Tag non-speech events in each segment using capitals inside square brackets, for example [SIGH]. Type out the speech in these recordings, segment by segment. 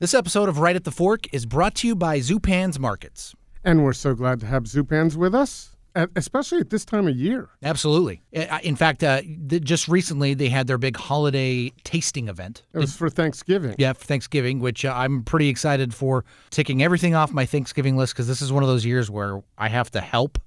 This episode of Right at the Fork is brought to you by Zupan's Markets. And we're so glad to have Zupans with us, especially at this time of year. Absolutely. In fact, uh, just recently they had their big holiday tasting event. It was for Thanksgiving. Yeah, for Thanksgiving, which uh, I'm pretty excited for ticking everything off my Thanksgiving list because this is one of those years where I have to help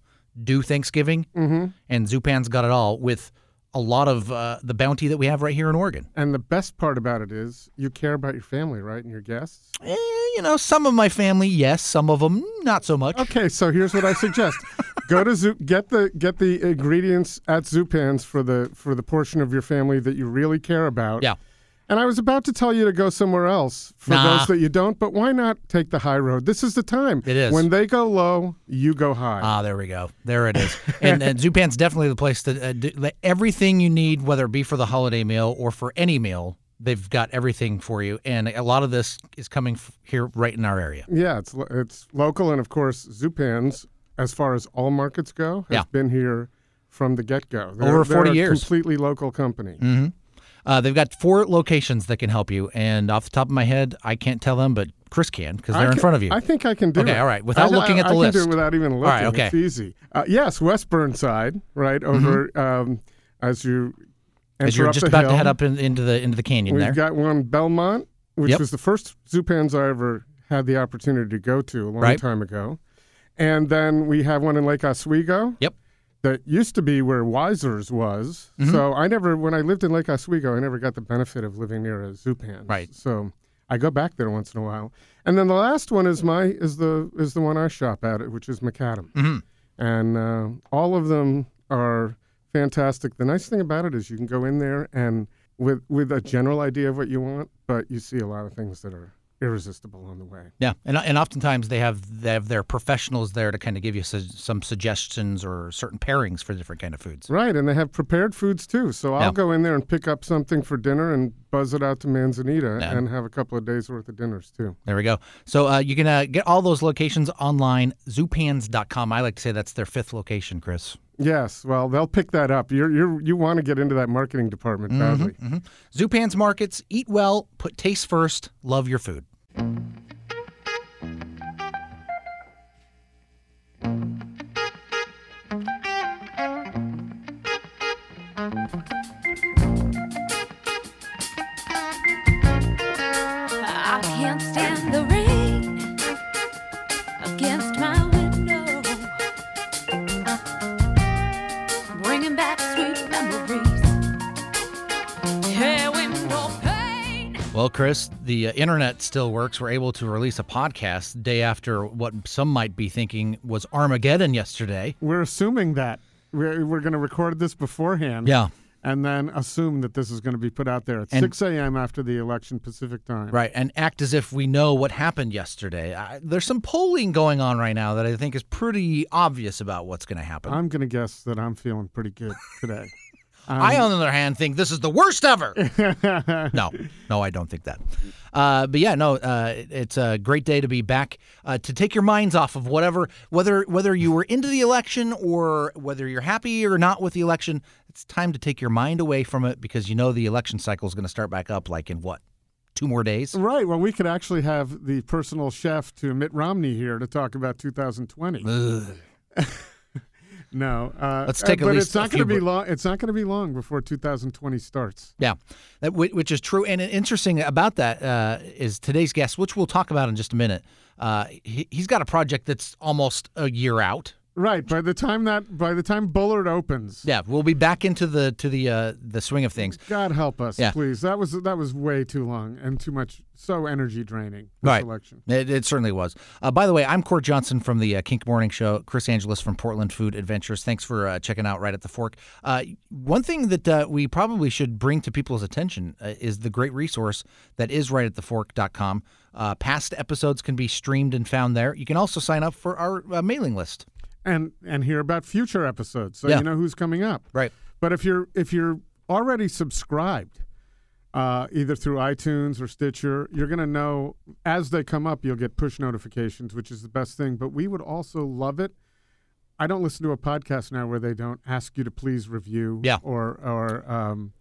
do Thanksgiving, mm-hmm. and Zupan's got it all with a lot of uh, the bounty that we have right here in Oregon. And the best part about it is you care about your family, right, and your guests. Eh, you know, some of my family, yes, some of them not so much. Okay, so here's what I suggest: [LAUGHS] go to Zoo, get the get the ingredients at Zupans for the for the portion of your family that you really care about. Yeah. And I was about to tell you to go somewhere else for Nah. those that you don't, but why not take the high road? This is the time. It is. When they go low, you go high. Ah, there we go. There it is. [LAUGHS] and, and Zupan's definitely the place to uh, do everything you need, whether it be for the holiday meal or for any meal. They've got everything for you, and a lot of this is coming f- here right in our area. Yeah, it's it's local, and of course, Zupans, as far as all markets go, has Yeah. been here from the get go. Over 40 a years. completely local company. Uh, they've got four locations that can help you, and off the top of my head, I can't tell them, but Chris can because they're in front of you. I think I can do Okay, it. all right, without I- looking I- at the I can do list. it without even looking. right, okay. It's easy. Uh, yes, West Burnside, right over um, as you enter As you're just about to head up in, into the into the canyon there. We've there. got one Belmont, which Yep. was the first Zupans I ever had the opportunity to go to a long Right. time ago. And then we have one in Lake Oswego. Yep. That used to be where Wizer's was. Mm-hmm. So I never, when I lived in Lake Oswego, I never got the benefit of living near a Zupan. Right. So I go back there once in a while. And then the last one is my is the is the one I shop at, which is Macadam. hmm And uh, all of them are fantastic. The nice thing about it is you can go in there and with with a general idea of what you want, but you see a lot of things that are irresistible on the way. Yeah, and and oftentimes they have they have their professionals there to kind of give you su- some suggestions or certain pairings for different kind of foods. Right, and they have prepared foods too. So I'll Yeah. go in there and pick up something for dinner and buzz it out to Manzanita Yeah. and have a couple of days worth of dinners too. There we go. So uh, you can uh, get all those locations online, zupans.com. I like to say that's their fifth location, Chris. Yes, well, they'll pick that up. You're you you want to get into that marketing department badly. hmm Zupans Markets, eat well, put taste first, love your food. I Chris, the uh, internet still works. We're able to release a podcast day after what some might be thinking was Armageddon yesterday. We're assuming that we're we're going to record this beforehand. Yeah, and then assume that this is going to be put out there at And- 6 a.m. after the election Pacific time. right. And act as if we know what happened yesterday. I, there's some polling going on right now that I think is pretty obvious about what's going to happen. I'm going to guess that I'm feeling pretty good today. [LAUGHS] I, on the other hand, think this is the worst ever. [LAUGHS] no, no, I don't think that. Uh, but yeah, no, uh, it's a great day to be back uh, to take your minds off of whatever, whether whether you were into the election or whether you're happy or not with the election. It's time to take your mind away from it because you know the election cycle is going to start back up like in what two more days. right. Well, we could actually have the personal chef to Mitt Romney here to talk about 2020. [LAUGHS] No. Uh, Let's take uh, at but it's not going to be long. It's not going to be long before 2020 starts. Yeah, that, which is true. And interesting about that uh, is today's guest, which we'll talk about in just a minute. Uh, he, he's got a project that's almost a year out. Right. By the time that by the time Bullard opens, Yeah, we'll be back into the to the uh, the swing of things. God help us, Yeah. please. That was that was way too long and too much. So energy draining. Right. election. It, it certainly was. Uh, by the way, I'm Court Johnson from the uh, Kink Morning Show. Chris Angelus from Portland Food Adventures. Thanks for uh, checking out Right at the Fork. Uh, one thing that uh, we probably should bring to people's attention uh, is the great resource that is rightatthefork.com. Uh, past episodes can be streamed and found there. You can also sign up for our uh, mailing list. And and hear about future episodes so Yeah. you know who's coming up Right. but if you're if you're already subscribed uh, either through itunes or stitcher you're going to know as they come up you'll get push notifications which is the best thing but we would also love it i don't listen to a podcast now where they don't ask you to please review Yeah. or or um,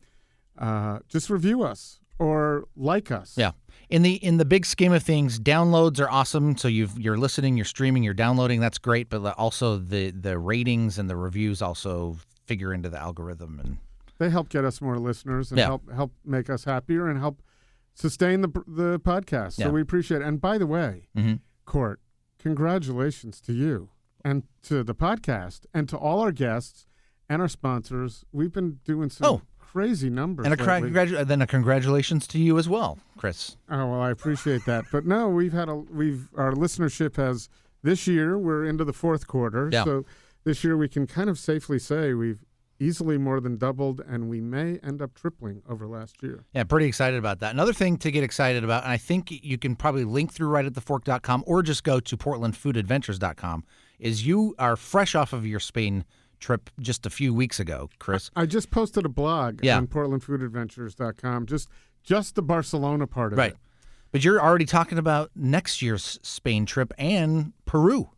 uh, just review us or like us. Yeah. In the in the big scheme of things, downloads are awesome. So you've you're listening, you're streaming, you're downloading. That's great. But also the the ratings and the reviews also figure into the algorithm. And They help get us more listeners and Yeah. help help make us happier and help sustain the the podcast. Yeah. So we appreciate it. And by the way, Mhm. Court, congratulations to you and to the podcast and to all our guests and our sponsors. We've been doing some Oh. Crazy numbers. and a lately. congratu- uh, then a congratulations to you as well, Chris. Oh well, I appreciate that, but no, we've had a we've our listenership has this year. We're into the fourth quarter, Yeah. so this year we can kind of safely say we've easily more than doubled, and we may end up tripling over last year. Yeah, pretty excited about that. Another thing to get excited about, and I think you can probably link through right at thefork.com or just go to portlandfoodadventures.com, is you are fresh off of your Spain trip just a few weeks ago, Chris. I just posted a blog Yeah. on PortlandFoodAdventures.com, just just the Barcelona part of Right. it. But you're already talking about next year's Spain trip and Peru.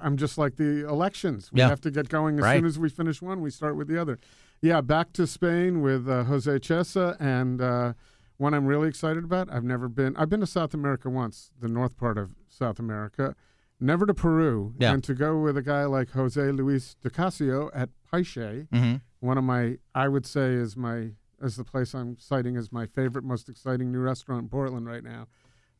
I'm just like the elections. We Yeah. have to get going as Right. soon as we finish one. We start with the other. Yeah, back to Spain with uh, Jose Chesa and uh, one I'm really excited about. I've never been. I've been to South America once, the north part of South America. Never to Peru. Yeah. And to go with a guy like Jose Luis de Cossio at Paiche, Mm-hmm. one of my, I would say, is my is the place I'm citing as my favorite, most exciting new restaurant in Portland right now.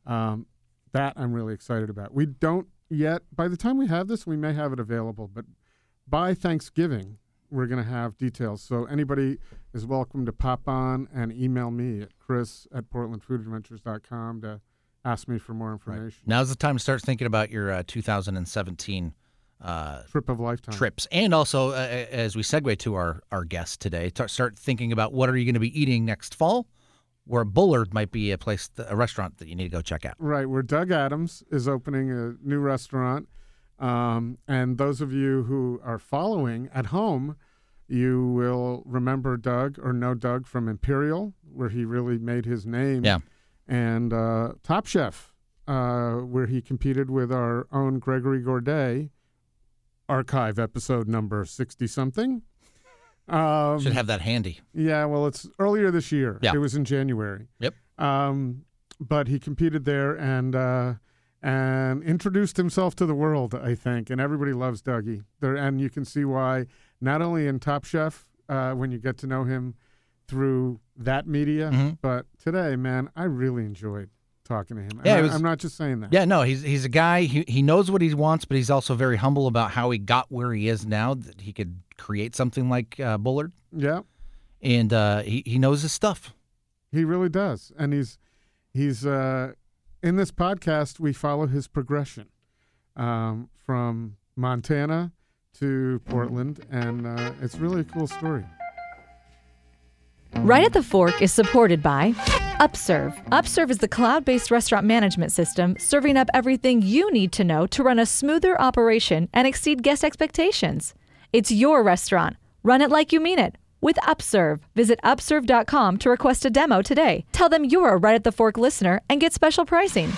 Um, that I'm really excited about. We don't yet. By the time we have this, we may have it available, but by Thanksgiving, we're going to have details. So anybody is welcome to pop on and email me at chris at portlandfoodadventures.com to ask me for more information. Now's the time to start thinking about your uh, 2017 uh, Trip of lifetime. trips, and also uh, as we segue to our our guest today, to start thinking about what are you going to be eating next fall. Where Bullard might be a place, a restaurant that you need to go check out. Right, where Doug Adams is opening a new restaurant. Um, and those of you who are following at home, you will remember Doug or know Doug from Imperial, where he really made his name. Yeah. And uh, Top Chef, uh, where he competed with our own Gregory Gourdet, archive episode number 60 something. Um, Should have that handy. yeah, well, it's earlier this year. Yeah. It was in January. Yep. Um, but he competed there and uh, and introduced himself to the world, I think, and everybody loves Dougie. There, and you can see why. Not only in Top Chef, uh, when you get to know him through that media, Mhm. but today, man, I really enjoyed talking to him. Yeah, I, was- I'm not just saying that. Yeah, no, he's he's a guy. He he knows what he wants, but he's also very humble about how he got where he is now. That he could create something like uh, Bullard, Yeah, and uh, he he knows his stuff. he really does, and he's he's uh, in this podcast. We follow his progression um, from Montana to Portland, and uh, it's really a cool story. Right at the Fork is supported by Upserve. Upserve is the cloud based restaurant management system serving up everything you need to know to run a smoother operation and exceed guest expectations. It's your restaurant. Run it like you mean it. With Upserve, visit upserve.com to request a demo today. Tell them you're a Right at the Fork listener and get special pricing.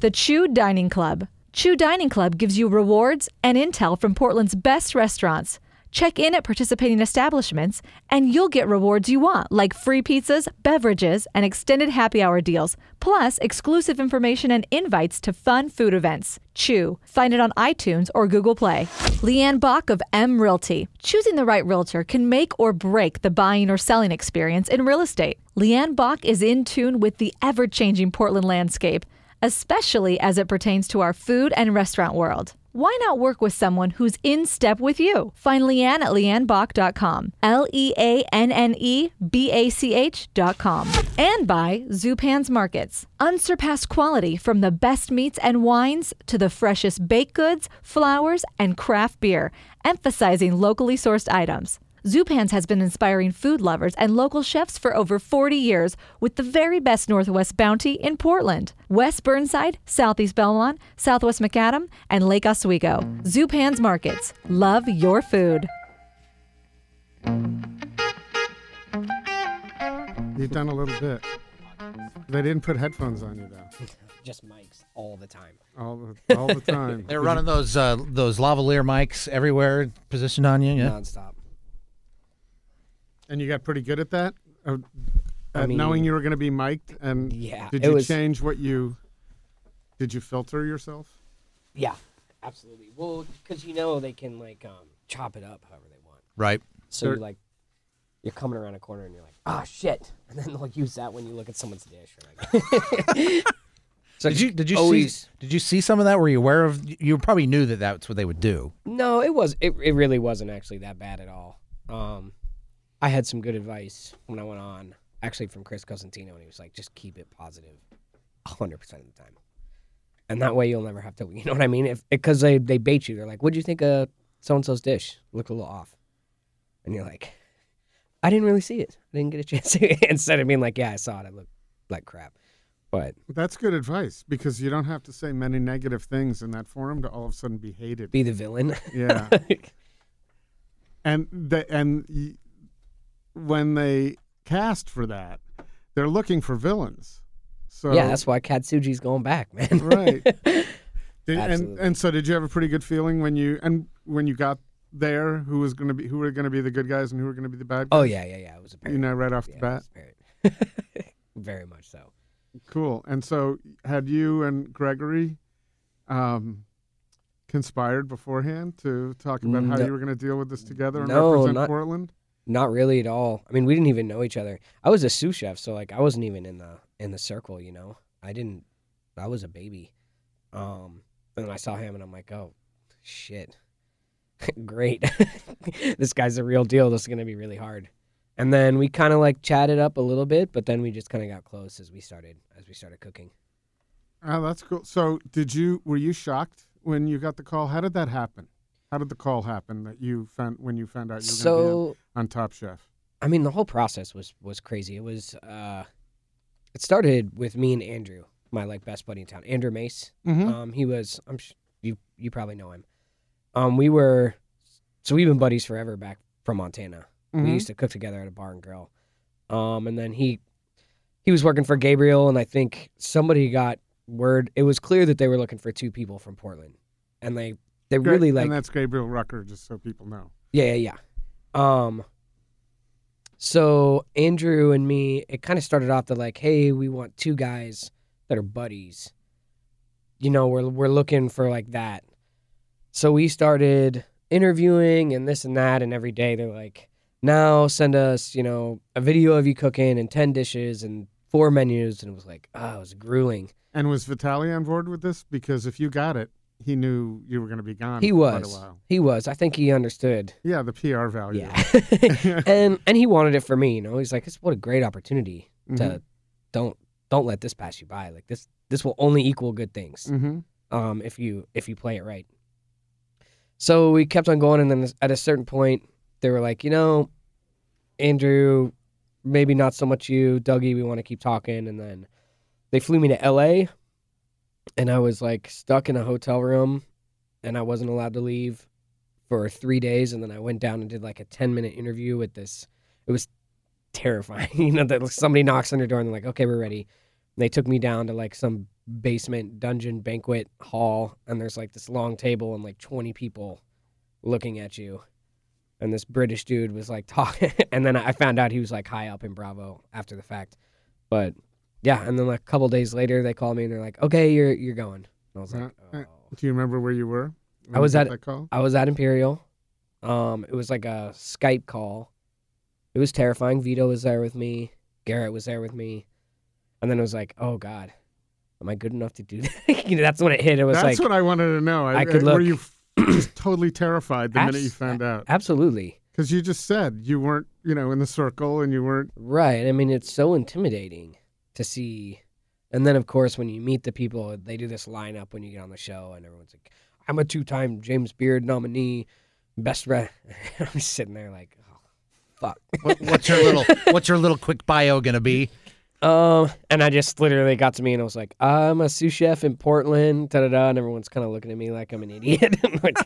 The Chew Dining Club. Chew Dining Club gives you rewards and intel from Portland's best restaurants. Check in at participating establishments, and you'll get rewards you want, like free pizzas, beverages, and extended happy hour deals, plus exclusive information and invites to fun food events. Chew. Find it on iTunes or Google Play. Leanne Bach of M Realty. Choosing the right realtor can make or break the buying or selling experience in real estate. Leanne Bach is in tune with the ever changing Portland landscape especially as it pertains to our food and restaurant world. Why not work with someone who's in step with you? Find Leanne at leannebach.com. L E A N N E B A C H.com. And by Zupan's Markets. Unsurpassed quality from the best meats and wines to the freshest baked goods, flowers, and craft beer, emphasizing locally sourced items. Zupan's has been inspiring food lovers and local chefs for over 40 years with the very best Northwest bounty in Portland, West Burnside, Southeast Belmont, Southwest Macadam, and Lake Oswego. Zupan's Markets. Love your food. You've done a little bit. They didn't put headphones on you though, [LAUGHS] just mics all the time. all the all the time. [LAUGHS] They're running those uh, those lavalier mics everywhere, positioned on you. Yeah. nonstop. And you got pretty good at that. Uh, I mean, knowing you were going to be mic'd, and yeah, did you was change what you? Did you filter yourself? yeah, absolutely. Well, because you know they can like um chop it up however they want. Right. So Sure. you're like, you're coming around a corner and you're like, ah, shit, and then they'll use that when you look at someone's dish. Or like, [LAUGHS] so Did you did you always? see did you see some of that? Were you aware of? You probably knew that that's what they would do. No, it was. It, it really wasn't actually that bad at all. Um, I had some good advice when I went on, actually from Chris Cosentino, and he was like, just keep it positive positive, hundred percent of the time, and that way you'll never have to. [LAUGHS] You know what I mean? If because they they bait you, they're like, "What'd you think of so and so's dish? Looked a little off," and you're like, [LAUGHS] "I didn't really see it. I didn't get a [LAUGHS] chance." to Instead of being like, "Yeah, I saw it. It looked like crap," but That's good advice because you don't have to say many negative things in that forum to all of a sudden be hated. be the villain. Yeah, and the, and when they cast for that, they're looking for villains. So yeah, that's why Katsuji's going back, man. [LAUGHS] right. [LAUGHS] Did, and and so did you have a pretty good feeling when you and when you got there who was going to be who were going to be the good guys and who were going to be the bad guys? oh yeah, yeah, yeah. It was a You know right off the bat. [LAUGHS] very, much so. Cool. And so had you and Gregory um, conspired beforehand to talk about how you were going to deal with this together and No, represent not- Portland? Not really at all. I mean, we didn't even know each other. I was a sous chef, so like I wasn't even in the in the circle. You know, I didn't. I was a baby. Um, and then I saw him, and I'm like, oh, shit, [LAUGHS] great. [LAUGHS] this guy's the real deal. This is gonna be really hard. And then we kind of like chatted up a little bit, but then we just kind of got close as we started as we started cooking. Oh, that's cool. So did you were you shocked when you got the call? How did that happen? How did the call happen that you found when you found out you were going to be on, So on Top Chef? I mean, the whole process was was crazy. It was uh, it started with me and Andrew, my like best buddy in town, Andrew Mace. Mm-hmm. Um, he was I'm sh- you you probably know him. Um, we were so we've been buddies forever back from Montana. Mm-hmm. We used to cook together at a bar and grill. Um, and then he he was working for Gabriel, and I think somebody got word. It was clear that they were looking for two people from Portland, and they they really like and that's Gabriel Rucker, just so people know. yeah, yeah, yeah. Um, so Andrew and me, it kind of started off that like, hey, we want two guys that are buddies. You know, we're we're looking for like that. So we started interviewing and this and that, and every day they're like, now send us, you know, a video of you cooking and ten dishes and four menus, and it was like, oh, it was grueling. And was Vitaly on board with this? Because if you got it, he knew you were going to be gone. He for quite a was, he was. I think he understood. Yeah, the PR value. Yeah, [LAUGHS] and and he wanted it for me. You know, he's like, "This what a great opportunity to Mhm. don't don't let this pass you by. Like this this will only equal good things Mm-hmm. um, if you if you play it right." So we kept on going, and then at a certain point, they were like, "You know, Andrew, maybe not so much you, Dougie. We want to keep talking." And then they flew me to L.A. and I was like stuck in a hotel room, and I wasn't allowed to leave for three days, and then I went down and did like a ten minute interview with this. It was terrifying, [LAUGHS] you know, that somebody knocks on your door and they're like, "Okay, we're ready." And they took me down to like some basement dungeon banquet hall, and there's like this long table and like twenty people looking at you. And this British dude was like [LAUGHS] talking, and then I found out he was like high up in Bravo after the fact. But yeah, and then like a couple days later, they call me and they're like, "Okay, you're you're going." And I was like, Uh, "Oh." Do you remember where you were? I was at- that call. I was at Imperial. Um, it was like a Skype call. It was terrifying. Vito was there with me. Garrett was there with me. And then it was like, oh God, am I good enough to do [LAUGHS] that? you know, that's when it hit. It was That's like, what I wanted to know. I could Were look- you f- [CLEARS THROAT] just totally terrified the minute you found out? absolutely Because you just said you weren't, you know, in the circle and you weren't. right. I mean, it's so intimidating to see. And then, of course, when you meet the people, they do this lineup when you get on the show, and everyone's like, I'm a two-time James Beard nominee, best re. [LAUGHS] I'm just sitting there like, oh, fuck. What, what's your little [LAUGHS] What's your little quick bio gonna be? Um, and I just literally got to me and I was like, I'm a sous chef in Portland, da da da, and everyone's kind of looking at me like I'm an idiot. [LAUGHS]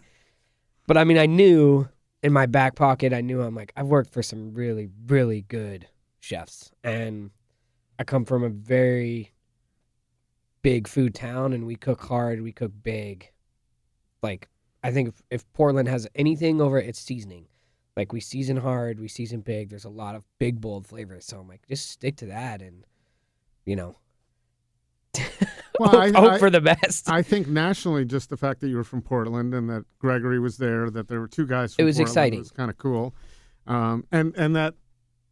But I mean, I knew in my back pocket, I knew I'm like, I've worked for some really, really good chefs, and I come from a very big food town, and we cook hard, we cook big. Like, I think if, if Portland has anything over it, it's seasoning. Like we season hard, we season big. There's a lot of big bold flavors. So I'm like, just stick to that, and you know, [LAUGHS] Well, hope, I- hope I- for the best. I think nationally, just the fact that you were from Portland and that Gregory was there, that there were two guys. From It was Portland exciting. It was kind of cool, um, and and that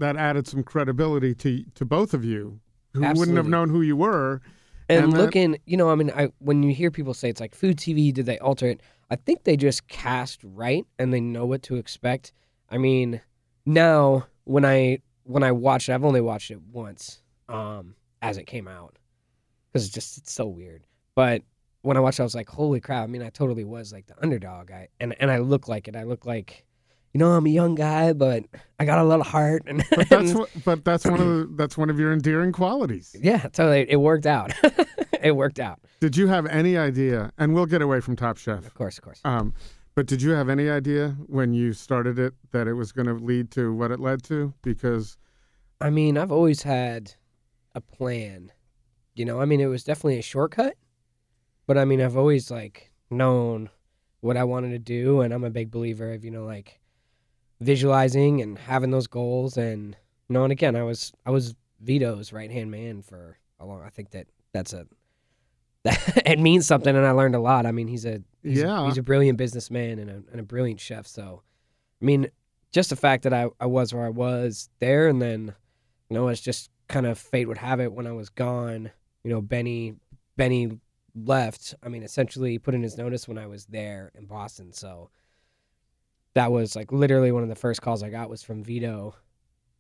that added some credibility to to both of you, who wouldn't have known who you were. and, and that- looking, you know, I mean, I when you hear people say it's like food TV, did they alter it? I think they just cast right and they know what to expect. I mean, now when I when I watched it, I've only watched it once um, as it came out because it's just it's so weird. But when I watched, it, I was like, holy crap! I mean, I totally was like the underdog. I and and I look like it. I look like, you know, I'm a young guy, but I got a lot of heart. And, But that's [LAUGHS] what, but that's one of the, that's one of your endearing qualities. yeah, totally. It worked out. [LAUGHS] it worked out. Did you have any idea? And we'll get away from Top Chef. Of course, of course. Um, but did you have any idea when you started it that it was going to lead to what it led to? Because I mean, I've always had a plan. You know, I mean, it was definitely a shortcut, but I mean, I've always like known what I wanted to do, and I'm a big believer of you know like visualizing and having those goals. And you know, and again, I was I was Vito's right hand man for a long. I think that that's a that [LAUGHS] it means something, and I learned a lot. I mean, he's a he's, Yeah. he's a brilliant businessman and a, and a brilliant chef. So, I mean, just the fact that I, I was where I was there, and then you know, it's just kind of fate would have it when I was gone. You know, Benny Benny left. I mean, essentially put in his notice when I was there in Boston. So that was like literally one of the first calls I got was from Vito.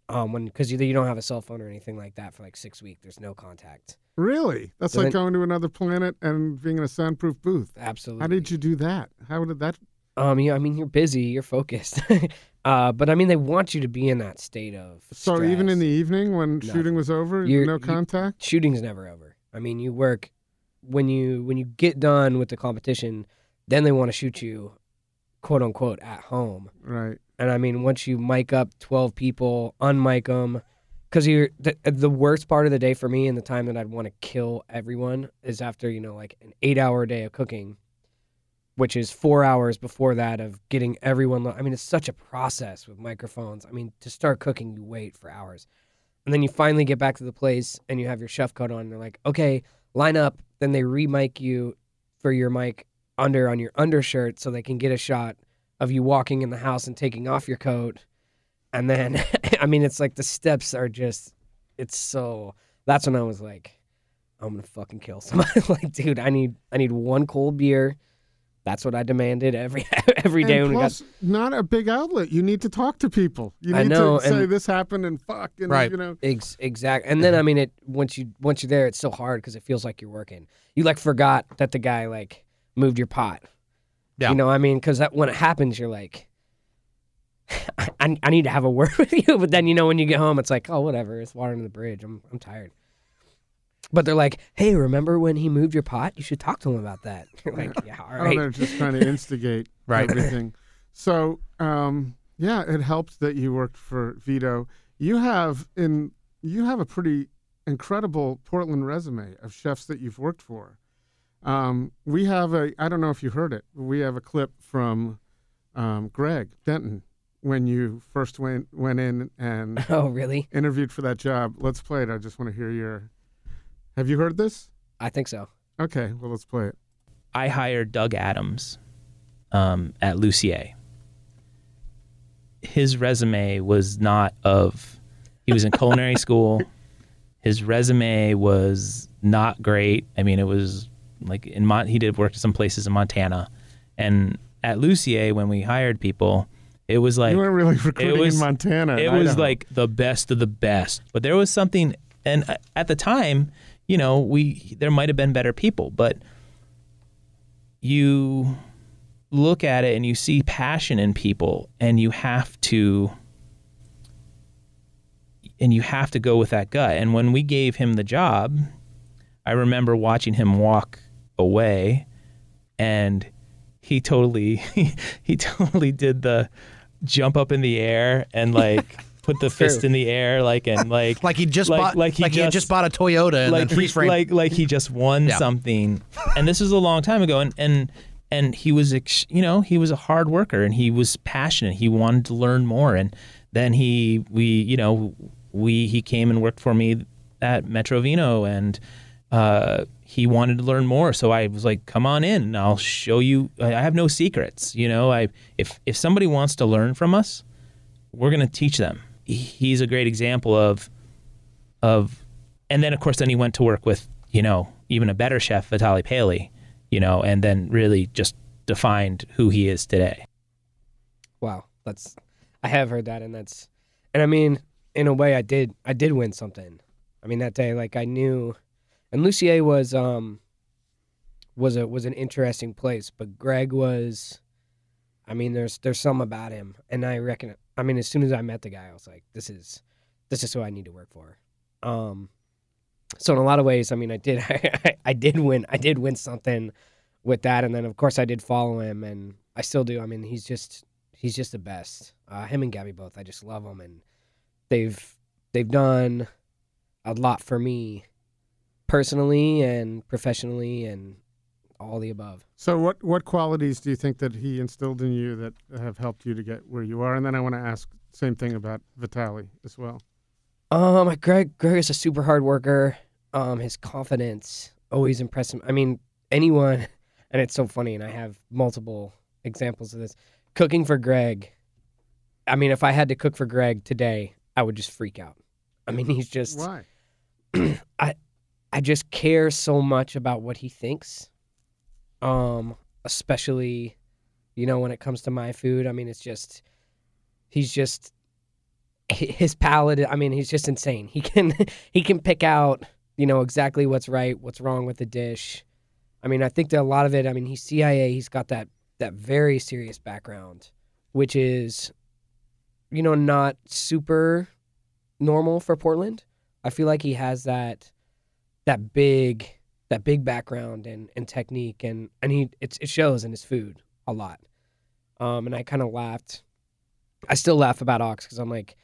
Um, when because you, you don't have a cell phone or anything like that for like six weeks. There's no contact. really, that's So like then- going to another planet and being in a soundproof booth. Absolutely. How did you do that? How did that? Um, yeah, I mean, you're busy, you're focused. [LAUGHS] uh, but I mean, they want you to be in that state of. So even in the evening when Nothing. shooting was over, You're- no you- contact. shooting's never over. I mean, you work when you when you get done with the competition, then they want to shoot you, quote unquote, at home. Right. And I mean, once you mic up twelve people, unmic them, because you're the, the worst part of the day for me and the time that I'd want to kill everyone is after you know like an eight hour day of cooking, which is four hours before that of getting everyone. Lo- I mean, it's such a process with microphones. I mean, to start cooking, you wait for hours, and then you finally get back to the place and you have your chef coat on. And they're like, okay, line up. Then they re-mic you for your mic under on your undershirt so they can get a shot of you walking in the house and taking off your coat. And then, [LAUGHS] I mean, it's like the steps are just, it's so. That's when I was like, I'm gonna fucking kill [LAUGHS] somebody. like, dude, I need, I need one cold beer. That's what I demanded every [LAUGHS] every day and when we got. plus, not a big outlet. You need to talk to people. You I need know, to say this happened and fuck and Right. you know. Ex- exact. And then I mean, it once you once you're there, it's so hard because it feels like you're working. You like forgot that the guy like moved your pot. Yeah. You know, I mean, because that when it happens, you're like, [LAUGHS] I, I need to have a [LAUGHS] word with you. But then you know when you get home, it's like, oh, whatever. It's water under the bridge. I'm I'm tired. But they're like, hey, remember when he moved your pot? You should talk to him about that. [LAUGHS] You're like, yeah, all Oh, they're just trying to instigate Right. everything. So, um, yeah, it helped that you worked for Vito. You have in you have a pretty incredible Portland resume of chefs that you've worked for. Um, we have a I don't know if you heard it. We have a clip from um, Greg Denton when you first went went in and [LAUGHS] oh, really? interviewed for that job. Let's play it. I just want to hear your. Have you heard this? I think so. Okay, well let's play it. I hired Doug Adams um, at Lucier. His resume was not of. He was in culinary [LAUGHS] school. His resume was not great. I mean, it was like in Mon- he did work at some places in Montana, and at Lucier when we hired people, it was like you weren't really recruiting was- in Montana. it was Idaho. like the best of the best but there was something and at the time you know we there might have been better people but you look at it and you see passion in people and you have to and you have to go with that gut and when we gave him the job i remember watching him walk away and he totally [LAUGHS] he totally did the jump up in the air and like [LAUGHS] put the fist in the air like and [LAUGHS] like Like he just Like- bought like like he he, just- just bought a Toyota and like then he, freeze frame. like like he just won Yeah. something and this was a long time ago and and and he was ex- you know he was a hard worker and he was passionate he wanted to learn more and then he we you know we he came and worked for me at Metro Vino and uh, he wanted to learn more. So I was like come on in. And I'll show you I have no secrets you know? I if if somebody wants to learn from us we're going to teach them. He's a great example of of and then of course then he went to work with you know even a better chef Vitaly Paley you know and then really just defined who he is today. Wow, that's I have heard that, and that's and I mean, in a way, I did I did win something. I mean, that day, like I knew, and Lucier was um was a was an interesting place, but Greg was, I mean, there's there's some about him, and I reckon, I mean, as soon as I met the guy, I was like, this is this is who I need to work for. Um, so in a lot of ways, I mean, I did [LAUGHS] I, I did win I did win something with that, and then of course I did follow him, and I still do. I mean, he's just he's just the best. Uh, him and Gabby both. I just love them, and they've they've done a lot for me personally and professionally, and all the above. So, what what qualities do you think that he instilled in you that have helped you to get where you are? And then I want to ask same thing about Vitaly as well. Um, Greg Greg is a super hard worker. Um, his confidence always impressed him. I mean, anyone, [LAUGHS] and it's so funny, and I have multiple examples of this. Cooking for Greg, I mean, if I had to cook for Greg today, I would just freak out. I mean, he's just Why? [CLEARS THROAT] I I just care so much about what he thinks. Um, especially, you know, when it comes to my food. I mean, it's just he's just his palate. I mean, he's just insane. He can [LAUGHS] he can pick out you know exactly what's right, what's wrong with the dish. I mean, I think that a lot of it. I mean, he's CIA. He's got that that very serious background, which is, you know, not super normal for Portland. I feel like he has that that big that big background and, and technique and and he it's, it shows in his food a lot. Um, and I kind of laughed. I still laugh about Ox because I'm like,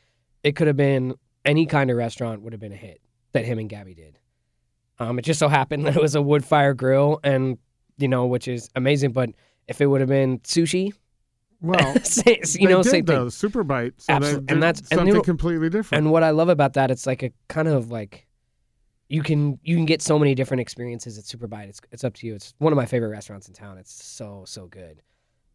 it could have been any kind of restaurant would have been a hit that him and Gabby did. Um, it just so happened [LAUGHS] that it was a wood fire grill and you know which is amazing. But if it would have been sushi, Well, [LAUGHS] say- you know, did same though. thing. Superbite. So Absol- and that's- and something completely different. And what I love about that, it's like a kind of like you can you can get so many different experiences at Superbite. It's it's up to you. It's one of my favorite restaurants in town. It's so so good.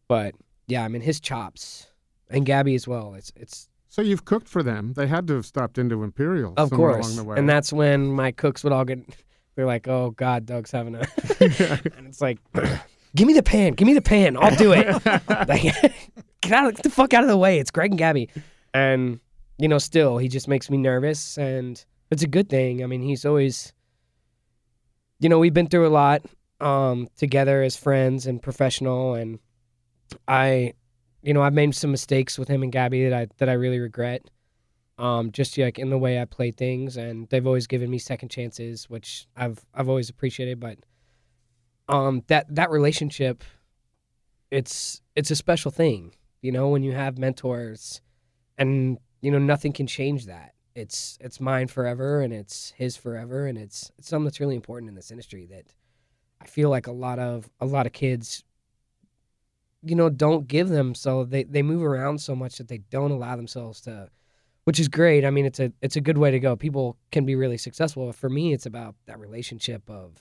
But yeah, I mean his chops and Gabby as well. It's it's so you've cooked for them. They had to have stopped into Imperial of course, along the way. and that's when my cooks would all get. [LAUGHS] They're like, "Oh God, Doug's having a," [LAUGHS] [LAUGHS] and it's like, [CLEARS THROAT] "Give me the pan, give me the pan, I'll do it." like, get out, get the fuck out of the way. It's Greg and Gabby, and you know, still he just makes me nervous, and it's a good thing. I mean, he's always, you know, we've been through a lot um, together as friends and professional, and I, you know, I've made some mistakes with him and Gabby that I that I really regret. Um, just like in the way I play things, and they've always given me second chances, which I've I've always appreciated. But um, that that relationship, it's it's a special thing, you know, when you have mentors, and you know nothing can change that. It's it's mine forever, and it's his forever, and it's it's something that's really important in this industry that I feel like a lot of a lot of kids you know don't give them so they they move around so much that they don't allow themselves to which is great. I mean it's a it's a good way to go. People can be really successful but for me it's about that relationship of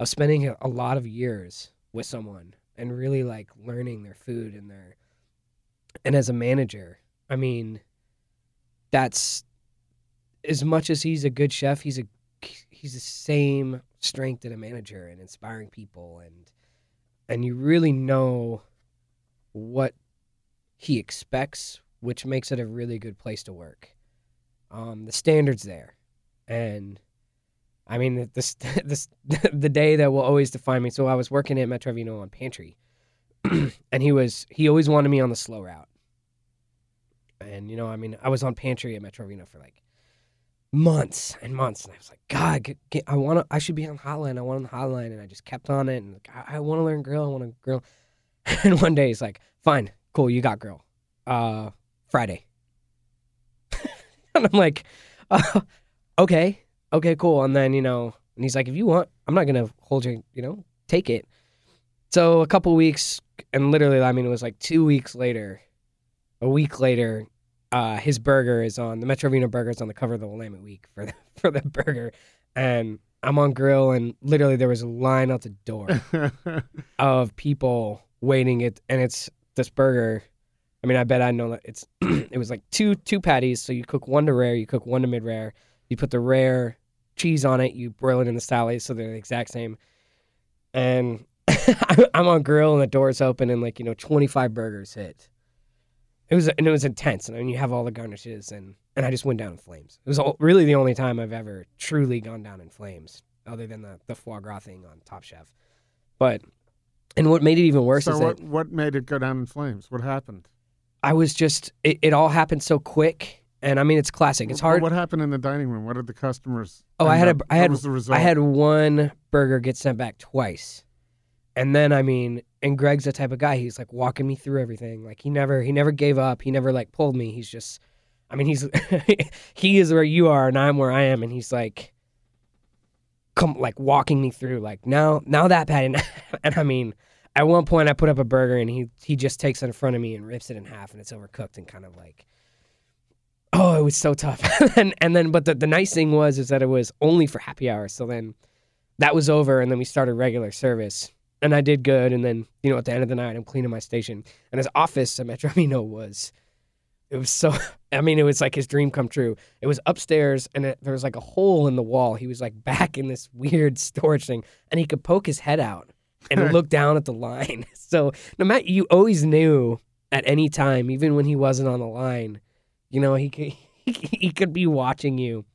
of spending a- a lot of years with someone and really like learning their food and their and as a manager i mean that's as much as he's a good chef he's a he's the same strength in a manager and inspiring people and and you really know what he expects, which makes it a really good place to work. Um, the standards there, and I mean this [LAUGHS] this [LAUGHS] the day that will always define me. So I was working at Metro Vino on pantry, [CLEARS THROAT] and he was he always wanted me on the slow route. And you know, I mean, I was on pantry at Metro Vino for like months and months, and I was like, God, get, get, I want to, I should be on hotline. I want on the hotline, and I just kept on it, and like, I, I want to learn grill. I want to grill. [LAUGHS] And one day he's like, "Fine, cool, you got grill. Uh, Friday." [LAUGHS] and I'm like, uh, [LAUGHS] "Okay, okay, cool." And then you know, and he's like, "If you want, I'm not gonna hold you. You know, take it." so a couple weeks, and literally, I mean, it was like two weeks later, a week later, uh, his burger is on the Metro Vino burger is on the cover of the Willamette Week for the [LAUGHS] for the burger, and I'm on grill, and literally there was a line out the door [LAUGHS] of people waiting it, and it's this burger. I mean, I bet I know that it's [CLEARS THROAT] it was like two two patties. So you cook one to rare, you cook one to mid rare. You put the rare cheese on it, you broil it in the salad, so they're the exact same. And [LAUGHS] I'm on grill, and the door's open, and like you know, 25 burgers hit. It was and it was intense, and then you have all the garnishes, and and I just went down in flames. It was all, really the only time I've ever truly gone down in flames, other than the the foie gras thing on Top Chef. But and what made it even worse so is what that what made it go down in flames? What happened? I was just it, it all happened so quick, and I mean it's classic. It's hard. What happened in the dining room? What did the customers? Oh, I had a- up- I what had- was the result? I had one burger get sent back twice. And then I mean, and Greg's the type of guy, he's like walking me through everything. Like he never he never gave up. He never like pulled me. He's just I mean, he's [LAUGHS] he is where you are and I'm where I am and he's like come like walking me through like now now that patty [LAUGHS] and I mean at one point I put up a burger and he he just takes it in front of me and rips it in half and it's overcooked and kind of like oh it was so tough [LAUGHS] and and then but the, the nice thing was is that it was only for happy hour so then that was over and then we started regular service and I did good and then you know at the end of the night I'm cleaning my station and his office at Metro [LAUGHS] Vino was it was so [LAUGHS] I mean it was like his dream come true. It was upstairs and it, there was like a hole in the wall. He was like [LAUGHS] back in this weird storage thing and he could poke his head out and look down at the line. So no matter you always knew at any time even when he wasn't on the line you know he could he could be watching you.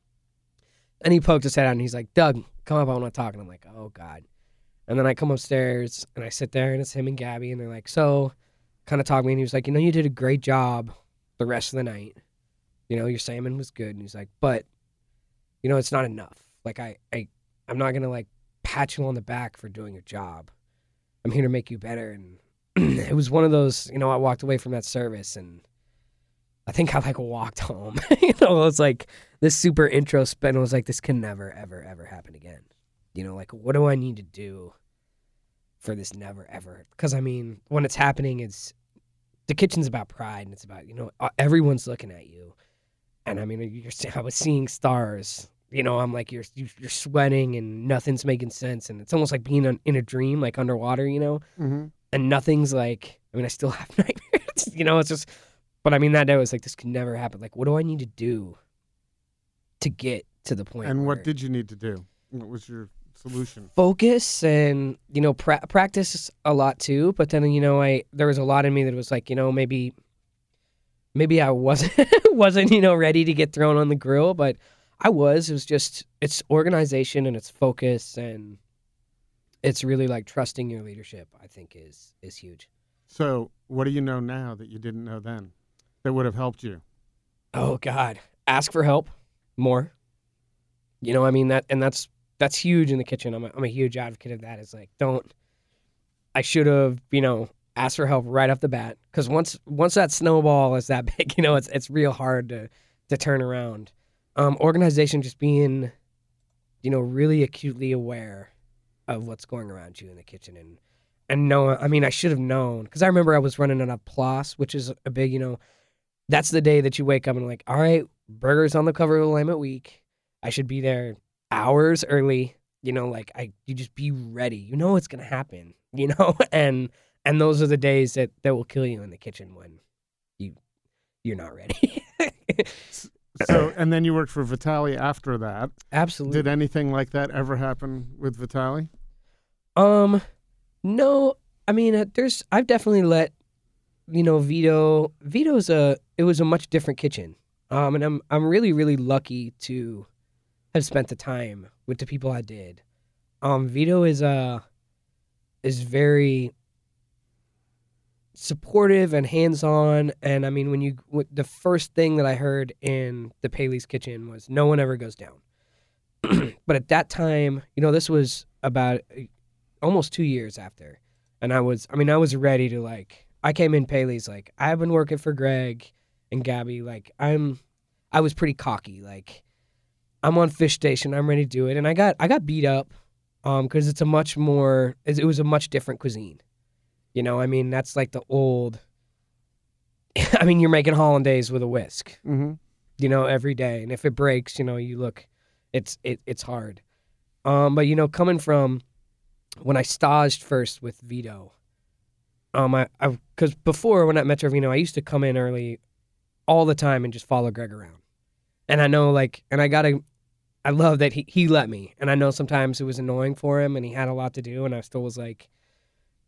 And he poked his head out and he's like Doug come up I want to talk. And I'm like oh god and then I come upstairs and I sit there and it's him and Gabby and they're like so kind of talk me and he was like you know you did a great job the rest of the night. You know your salmon was good. And he's like but you know it's not enough. Like I, I i'm not gonna like pat you on the back for doing your job. I'm here to make you better. And [CLEARS THROAT] it was one of those you know i walked away from that service and i think i like walked home. [LAUGHS] You know it was like this super introspect and I was like this can never ever ever happen again you know like what do i need to do for this never ever? Because i mean when it's happening it's the kitchen's about pride and it's about you know uh, everyone's looking at you. And i mean you're [LAUGHS] i was seeing stars you know i'm like you're you- you're sweating and nothing's making sense. And it's almost like being in a dream like underwater you know? Hmm and nothing's like i mean i still [LAUGHS] have nightmares you know? It's just but i mean that day was like this could never happen. Like what do i need to do to get to the point? point And where- what did you need to do? What was your solution? focus and you know pra- practice a lot too but then you know i there was a lot in me that was like you know maybe maybe i wasn't [LAUGHS] wasn't you know ready to get thrown on the grill but i was. It was just it's organization and it's focus and it's really like trusting your leadership i think is is huge. So, what do you know now that you didn't know then that would have helped you? oh god. Ask for help. More. You know i mean that and that's that's huge in the kitchen. I'm a, I'm a huge advocate of that it's like don't i should have you know asked for help right off the bat. Because once once that snowball is that [LAUGHS] big you know it's it's real hard to to turn around. Um organization just being you know really acutely aware of what's going around you in the kitchen and and know i mean i should have known. Because i remember i was running on a plus which is a big you know that's the day that you wake up and like, all right, burgers on the cover of Willamette Week. I should be there hours early. You know, like I, you just be ready. You know what's gonna happen. [LAUGHS] You know, and and those are the days that that will kill you in the kitchen when you you're not ready. So, [COUGHS] and then you worked for Vitaly after that. Absolutely. Did anything like that ever happen with Vitaly? Um, no. I mean, uh, there's. I've definitely let, you know, Vito. Vito's a. It was a much different kitchen. Um, and I'm I'm really really lucky to have spent the time with the people I did. Um, Vito is uh is very supportive and hands on. And I mean, when you the first thing that I heard in the Paley's kitchen was no one ever goes down. [CLEARS THROAT] but at that time, you know, this was about uh, almost two years after. And I was, I mean, I was ready to like, I came in Paley's like, I've been working for Greg and Gabby. Like, I'm, I was pretty cocky. Like, I'm on fish station. I'm ready to do it. And I got, I got beat up um, because it's a much more it was a much different cuisine. You know, I mean, that's like the old. [LAUGHS] I mean, you're making hollandaise with a whisk, hmm you know, every day, and if it breaks, you know, you look, it's it, it's hard. Um, but you know, coming from when I staged first with Vito, um, I because before when at Metro Vino, I used to come in early, all the time and just follow Greg around, and I know like, and I gotta, I love that he he let me, and I know sometimes it was annoying for him, and he had a lot to do, and I still was like,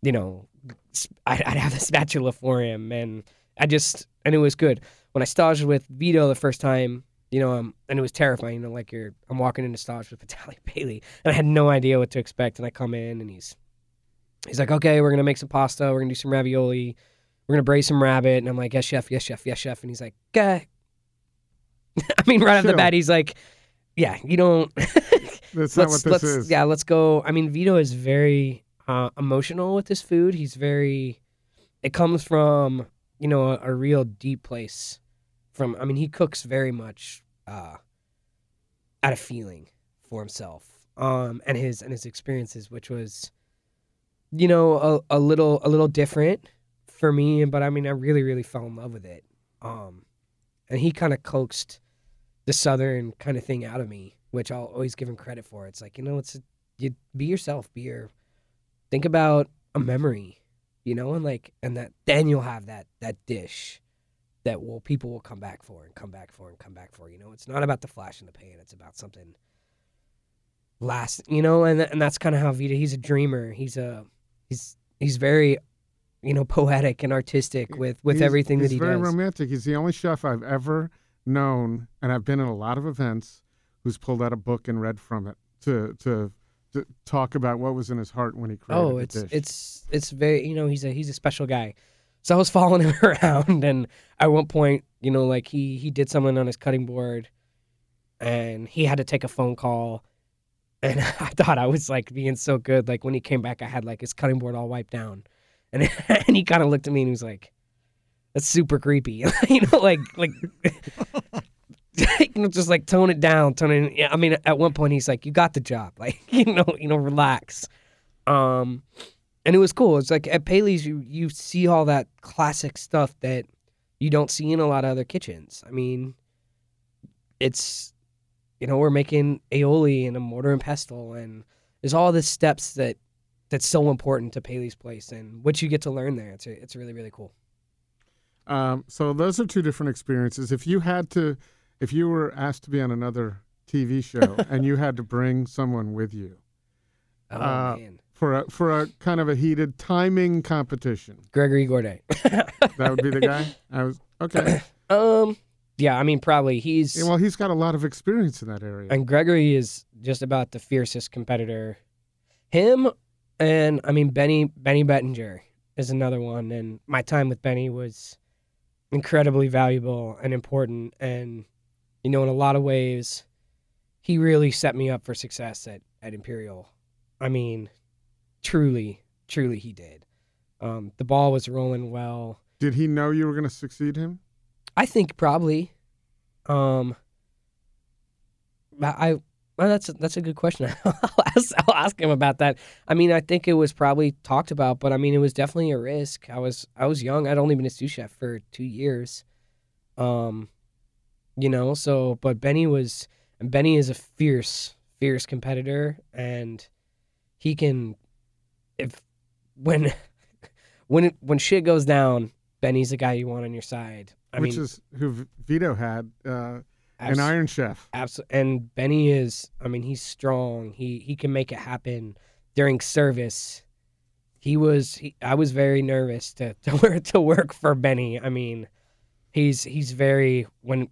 you know, I'd, I'd have the spatula for him, and I just, and it was good when I staged with Vito the first time. You know, um, and it was terrifying. You know, like you're, I'm walking into stage with [LAUGHS] Vitaly Paley, and I had no idea what to expect. And I come in, and he's he's like, okay, we're gonna make some pasta, we're gonna do some ravioli, we're gonna braise some rabbit, and I'm like, yes, chef, yes, chef, yes, chef, and he's like, okay. [LAUGHS] I mean, right off the bat, he's like, yeah, you don't. [LAUGHS] That's not what this let's, is. Yeah, let's go. I mean, Vito is very uh, emotional with this food. He's very. It comes from you know a, a real deep place. From I mean, he cooks very much uh, out of feeling for himself, um, and his and his experiences, which was, you know, a, a little a little different for me. But I mean, I really really fell in love with it. Um, and he kind of coaxed the southern kind of thing out of me, which I'll always give him credit for. It's like you know, it's a, you be yourself, be your. Think about a memory, you know, and like, and that then you'll have that that dish that will people will come back for and come back for and come back for. You know, it's not about the flash and the pan. It's about something last, you know, and th- and that's kind of how Vita. He's a dreamer. He's a he's he's very, you know, poetic and artistic with with He's- everything he's that he very does. Very romantic. He's the only chef I've ever known, and I've been in a lot of events, who's pulled out a book and read from it to to, to talk about what was in his heart when he created Oh, it's it's it's very you know he's a he's a special guy. So I was [LAUGHS] following him [LAUGHS] around, and at one point, you know, like he he did something on his cutting board, and he had to take a phone call, and [LAUGHS] I thought I was like being so good. Like when he came back, I had like his cutting board all wiped down, and and he kind of looked at me and he was like, "That's super creepy," [LAUGHS] you know, like like. [LAUGHS] you know, just like tone it down, tone it. Yeah, I mean, at one point he's like, "You got the job," [LAUGHS] like you know, you know, relax. Um, and it was cool. It's like at Paley's, you you see all that classic stuff that you don't see in a lot of other kitchens. I mean, it's you know we're making aioli and a mortar and pestle, and there's all the steps that that's so important to Paley's place, and what you get to learn there. It's it's really really cool. Um, so those are two different experiences. If you had to, if you were asked to be on another TV show [LAUGHS] and you had to bring someone with you Oh Uh, man, for a for a kind of a heated timing competition, Gregory Gourdet. [LAUGHS] that would be the guy. I was okay. [COUGHS] um, yeah, I mean probably he's Yeah, well, he's got a lot of experience in that area. And Gregory is just about the fiercest competitor. Him and I mean Benny Benny Bettinger is another one. And my time with Benny was incredibly valuable and important. And you know, in a lot of ways, he really set me up for success at, at Imperial. I mean, truly, truly he did. Um, the ball was rolling well. Did he know you were going to succeed him? I think probably. Um, I I- well, that's a, that's a good question. [LAUGHS] I'll ask, I'll ask him about that. I mean, I think it was probably talked about, but I mean, it was definitely a risk. I was I was young. I'd only been a sous chef for two years. Um, you know, so but Benny was and Benny is a fierce fierce competitor, and he can if when [LAUGHS] when it, when shit goes down, Benny's the guy you want on your side. I Which mean, is who Vito had, uh, an Iron Chef. Absolutely. And Benny is, I mean, he's strong. He he can make it happen during service. He was, he, I was very nervous to [LAUGHS] to work, to work for Benny. I mean, he's he's very when,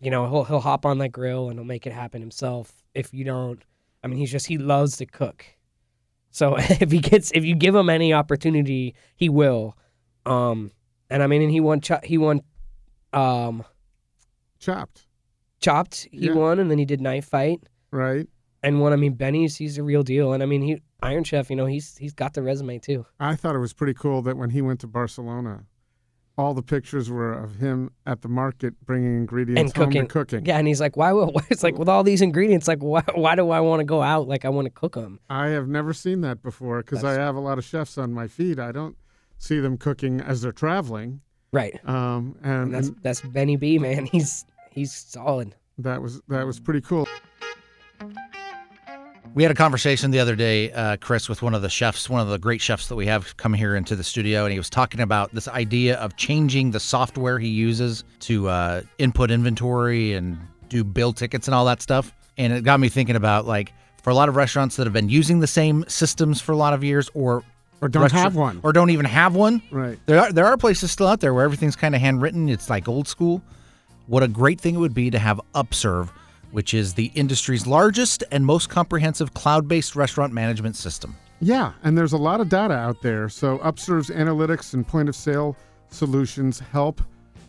you know, he'll he'll hop on that grill and he'll make it happen himself. If you don't, I mean, he's just he loves to cook. So [LAUGHS] if he gets if you give him any opportunity, he will. Um, and I mean, and he won. He won. Um, Chopped, chopped. He Yeah. won, and then he did knife fight right? and one. I mean, Benny's he's a real deal, and I mean, he Iron Chef. You know, he's he's got the resume too. I thought it was pretty cool that when he went to Barcelona, all the pictures were of him at the market bringing ingredients and cooking. cooking. Yeah, and he's like, why? would- [LAUGHS] It's like with all these ingredients, like why? Why do I want to go out? Like I want to cook them. I have never seen that before because I have a lot of chefs on my feed. I don't see them cooking as they're traveling. Right. Um, and, And that's and that's Benny B, man. [LAUGHS] He's he's solid. that was that was pretty cool. We had a conversation the other day, uh, Chris, with one of the chefs, one of the great chefs that we have come here into the studio, and he was talking about this idea of changing the software he uses to uh, input inventory and do bill tickets and all that stuff. And it got me thinking about like for a lot of restaurants that have been using the same systems for a lot of years, or Or don't restaurant- have one. or don't even have one. Right. There are there are places still out there where everything's kind of handwritten. It's like old school. What a great thing it would be to have Upserve, which is the industry's largest and most comprehensive cloud-based restaurant management system. Yeah, and there's a lot of data out there. So Upserve's analytics and point of sale solutions help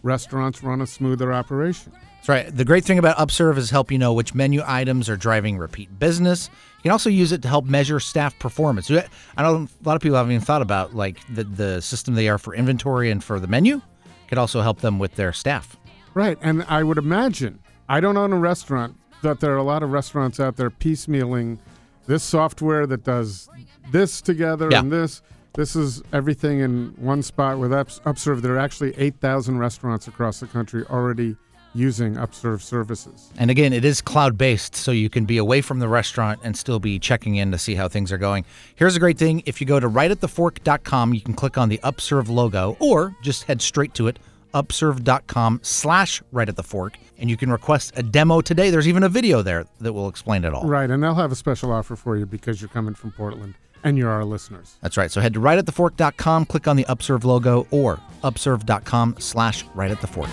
restaurants run a smoother operation. That's right. The great thing about Upserve is help you know which menu items are driving repeat business. You can also use it to help measure staff performance. I know a lot of people haven't even thought about like the, the system they are for inventory and for the menu. Could also help them with their staff. Right, and I would imagine I don't own a restaurant, but there are a lot of restaurants out there piecemealing this software that does this together Yeah. and this. This is everything in one spot with Ups- Upserve. There are actually 8,000 restaurants across the country already using Upserve services. And again, it is cloud based, so you can be away from the restaurant and still be checking in to see how things are going. Here's a great thing if you go to rightatthefork.com, you can click on the Upserve logo or just head straight to it, upserve.com slash right at the fork, and you can request a demo today. There's even a video there that will explain it all. Right, and they'll have a special offer for you because you're coming from Portland and you're our listeners. That's right. So head to rightatthefork.com, click on the Upserve logo, or upserve.com slash right at the fork.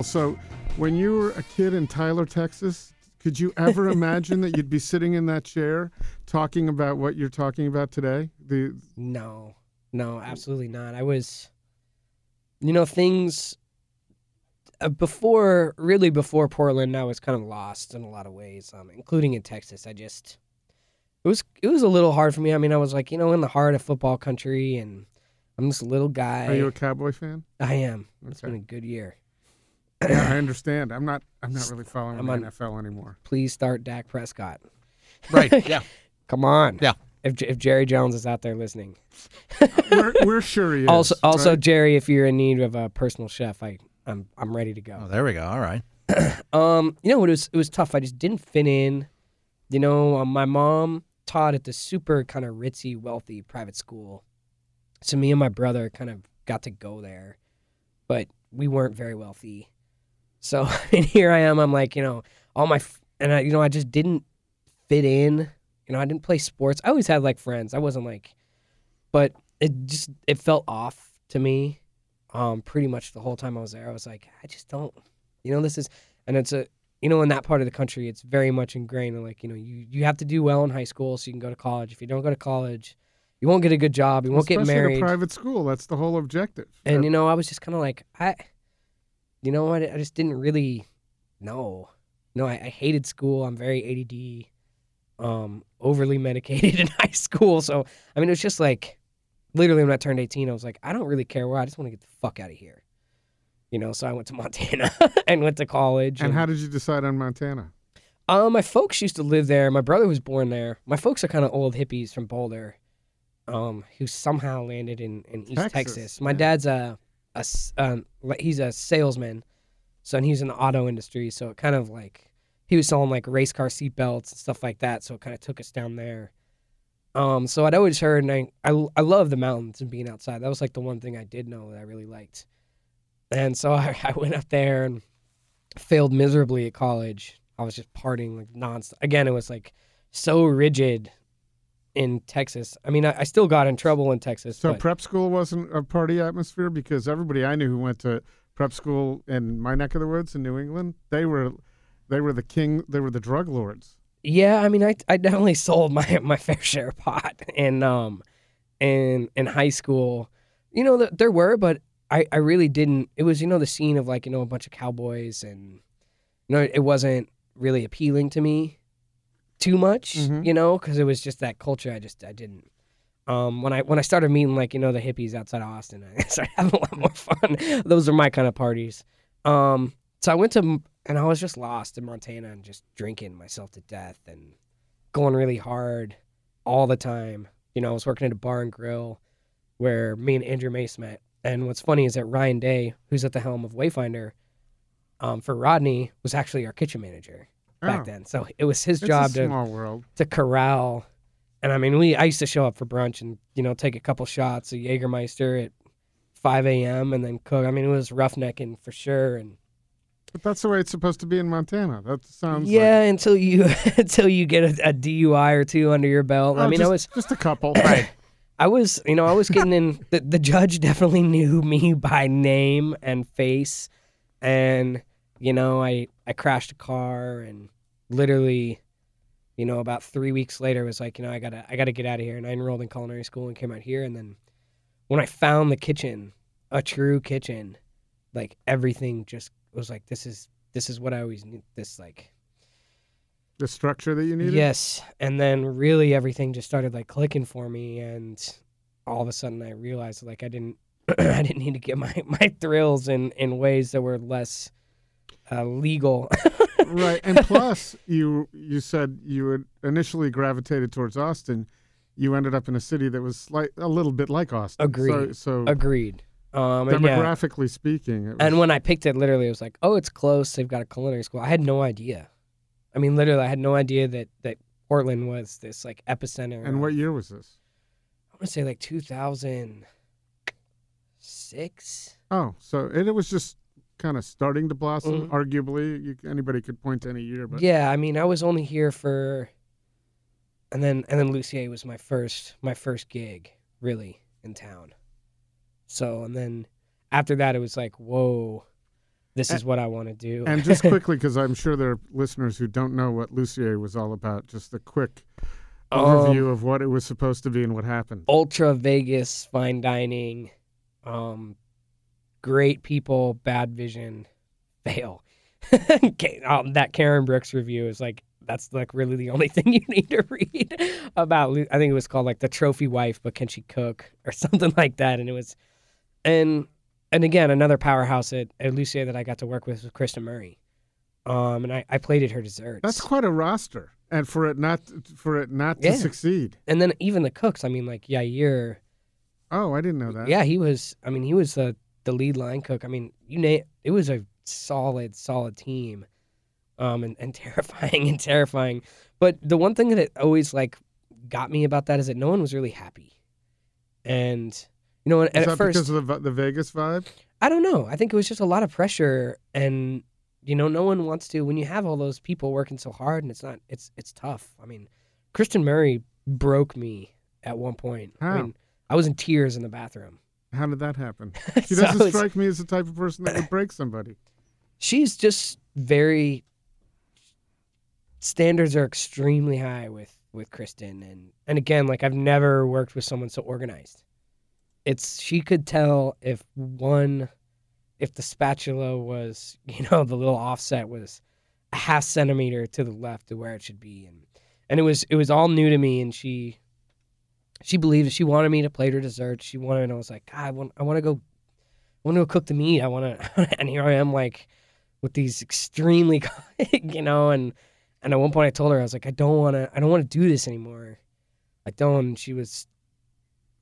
So, when you were a kid in Tyler, Texas, could you ever [LAUGHS] imagine that you'd be sitting in that chair talking about what you're talking about today? The No, no, absolutely not. I was, you know, things uh, before, really before Portland, I was kind of lost in a lot of ways, um, including in Texas. I just, it was, it was a little hard for me. I mean, I was like, you know, in the heart of football country, and I'm this little guy. Are you a Cowboy fan? I am. It's Okay. been a good year. yeah, I understand. I'm not. I'm not really following I'm the on- NFL anymore. Please start Dak Prescott. Right. Yeah. [LAUGHS] Come on. Yeah. If, if Jerry Jones is out there listening. [LAUGHS] we're, we're sure he is. also, also right? Jerry, if you're in need of a personal chef, I, I'm, I'm ready to go. Oh, there we go. All right. [CLEARS THROAT] Um, you know, it was it was tough. I just didn't fit in. You know, um, my mom taught at the super kind of ritzy, wealthy private school, so me and my brother kind of got to go there, but we weren't very wealthy. So [LAUGHS] and here I am. I'm like, you know, all my f- and I, you know, I just didn't fit in. You know, I didn't play sports. I always had like friends. I wasn't like, but it just it felt off to me. Um, pretty much the whole time I was there, I was like, I just don't. You know, this is and it's a you know in that part of the country it's very much ingrained in like you know you you have to do well in high school so you can go to college if you don't go to college you won't get a good job you won't Especially get at married a private school. That's the whole objective. and you know i was just kind of like i you know what i just didn't really know no I, I hated school i'm very add um overly medicated [LAUGHS] in high school so i mean it was just like literally when i turned 18 i was like i don't really care where i just want to get the fuck out of here you know so i went to [LAUGHS] montana and went to college and how did you decide on Montana? um, my folks used to live there. My brother was born there. My folks are kind of old hippies from Boulder, um, who somehow landed in, in East Texas, Texas. My yeah. dad's a um, he's a salesman, so and he's in the auto industry. So it kind of like he was selling like race car seatbelts and stuff like that. So it kind of took us down there. Um, so I'd always heard, and I, I I love the mountains and being outside. That was like the one thing I did know that I really liked. And so [LAUGHS] I, I went up there and failed miserably at college. I was just partying like nonstop. Again, it was like so rigid in Texas. I mean, I, I still got in trouble in Texas. So but prep school wasn't a party atmosphere because everybody I knew who went to prep school in my neck of the woods in New England, they were they were the king, they were the drug lords. yeah, I mean, I, I definitely [LAUGHS] sold my my fair share of pot in um in in high school. You know, there were, but I I really didn't. It was you know the scene of like you know a bunch of cowboys and you know it wasn't really appealing to me too much. Mhm. You know, because it was just that culture. I just I didn't Um, when I when I started meeting like you know the hippies outside of Austin, [LAUGHS] I started having a lot more fun. [LAUGHS] Those are my kind of parties. Um, so I went to and I was just lost in Montana and just drinking myself to death and going really hard all the time. You know, I was working at a bar and grill where me and Andrew Mace met. And what's funny is that Ryan Day, who's at the helm of Wayfinder, um, for Rodney, was actually our kitchen manager back Oh. then. So it was his It's job to world. to corral. And I mean, we I used to show up for brunch and you know take a couple shots of Jägermeister at 5 a.m. and then cook. I mean, it was roughnecking for sure. And But that's the way it's supposed to be in Montana. That sounds yeah, Like, until you [LAUGHS] until you get a, a DUI or two under your belt. I Oh, mean, just, I was just a couple. [LAUGHS] Right. I was you know I was getting in. The, the judge definitely [LAUGHS] knew me by name and face, and you know I I crashed a car and literally. You know, about three weeks later, was like, you know, I gotta, I gotta get out of here. And I enrolled in culinary school and came out here. And then, when I found the kitchen, a true kitchen, like everything just was like, this is, this is what I always need. This like, the structure that you needed. Yes. And then really everything just started like clicking for me and all of a sudden I realized like I didn't [CLEARS THROAT] I didn't need to get my, [LAUGHS] my thrills in, in ways that were less uh, legal. [LAUGHS] right. And plus, you you said you had initially gravitated towards Austin. You ended up in a city that was like a little bit like Austin. Agreed. So, so Agreed. Um, and, yeah. demographically speaking, was, and when I picked it, literally, it was like, oh, it's close. They've got a culinary school. I had no idea. I mean, literally, I had no idea that, that Portland was this like epicenter. and of- what year was this? I want to say like 2006. Oh, so it, it was just kind of starting to blossom. Mhm. Arguably, you, anybody could point to any year, but Yeah, I mean, I was only here for, and then and then Lucier was my first my first gig really in town. So and then after that, it was like, whoa, this is what I want to do. [LAUGHS] And just [LAUGHS] quickly, because I'm sure there are listeners who don't know what Lucier was all about, just a quick Um, overview of what it was supposed to be and what happened. ultra Vegas fine dining, um, great people, bad vision, [LAUGHS] fail. Um, that Karen Brooks review is like that's like really the only thing you need to read about. I think it was called like the trophy wife, but can she cook or something like that? And it was, and and again another powerhouse at, at Lucier that I got to work with was Kristen Murray, um, and I, I plated her desserts. That's quite a roster, and for it not for it not to Yeah. succeed. and then even the cooks. I mean, like Yair. Oh, I didn't know that. Yeah, he was. I mean, he was the the lead line cook. I mean, you name it was a solid, solid team, um, and, and [LAUGHS] terrifying and terrifying. But the one thing that it always like got me about that is that no one was really happy, and you know, and, Is and that first because of the, the Vegas vibe? I don't know. I think it was just a lot of pressure, and you know, no one wants to when you have all those people working so hard, and it's not. It's it's tough. I mean, Kristen Murray broke me at one point. I mean, I was in tears in the bathroom. How did that happen? [LAUGHS] She So doesn't strike me as the type of person that would break somebody. she's just very standards are extremely high with with Kristen and and again like I've never worked with someone so organized. It's she could tell if one if the spatula was, [LAUGHS] you know, the little offset was a half centimeter to the left of where it should be and and it was it was all new to me and she she believed. She wanted me to plate her dessert. She wanted and I was like, God, I want I want to go I want to go cook the meat. I want to [LAUGHS] and here I am like with these extremely [LAUGHS] you know and and at one point I told her I was like I don't want to I don't want to do this anymore. I don't and she was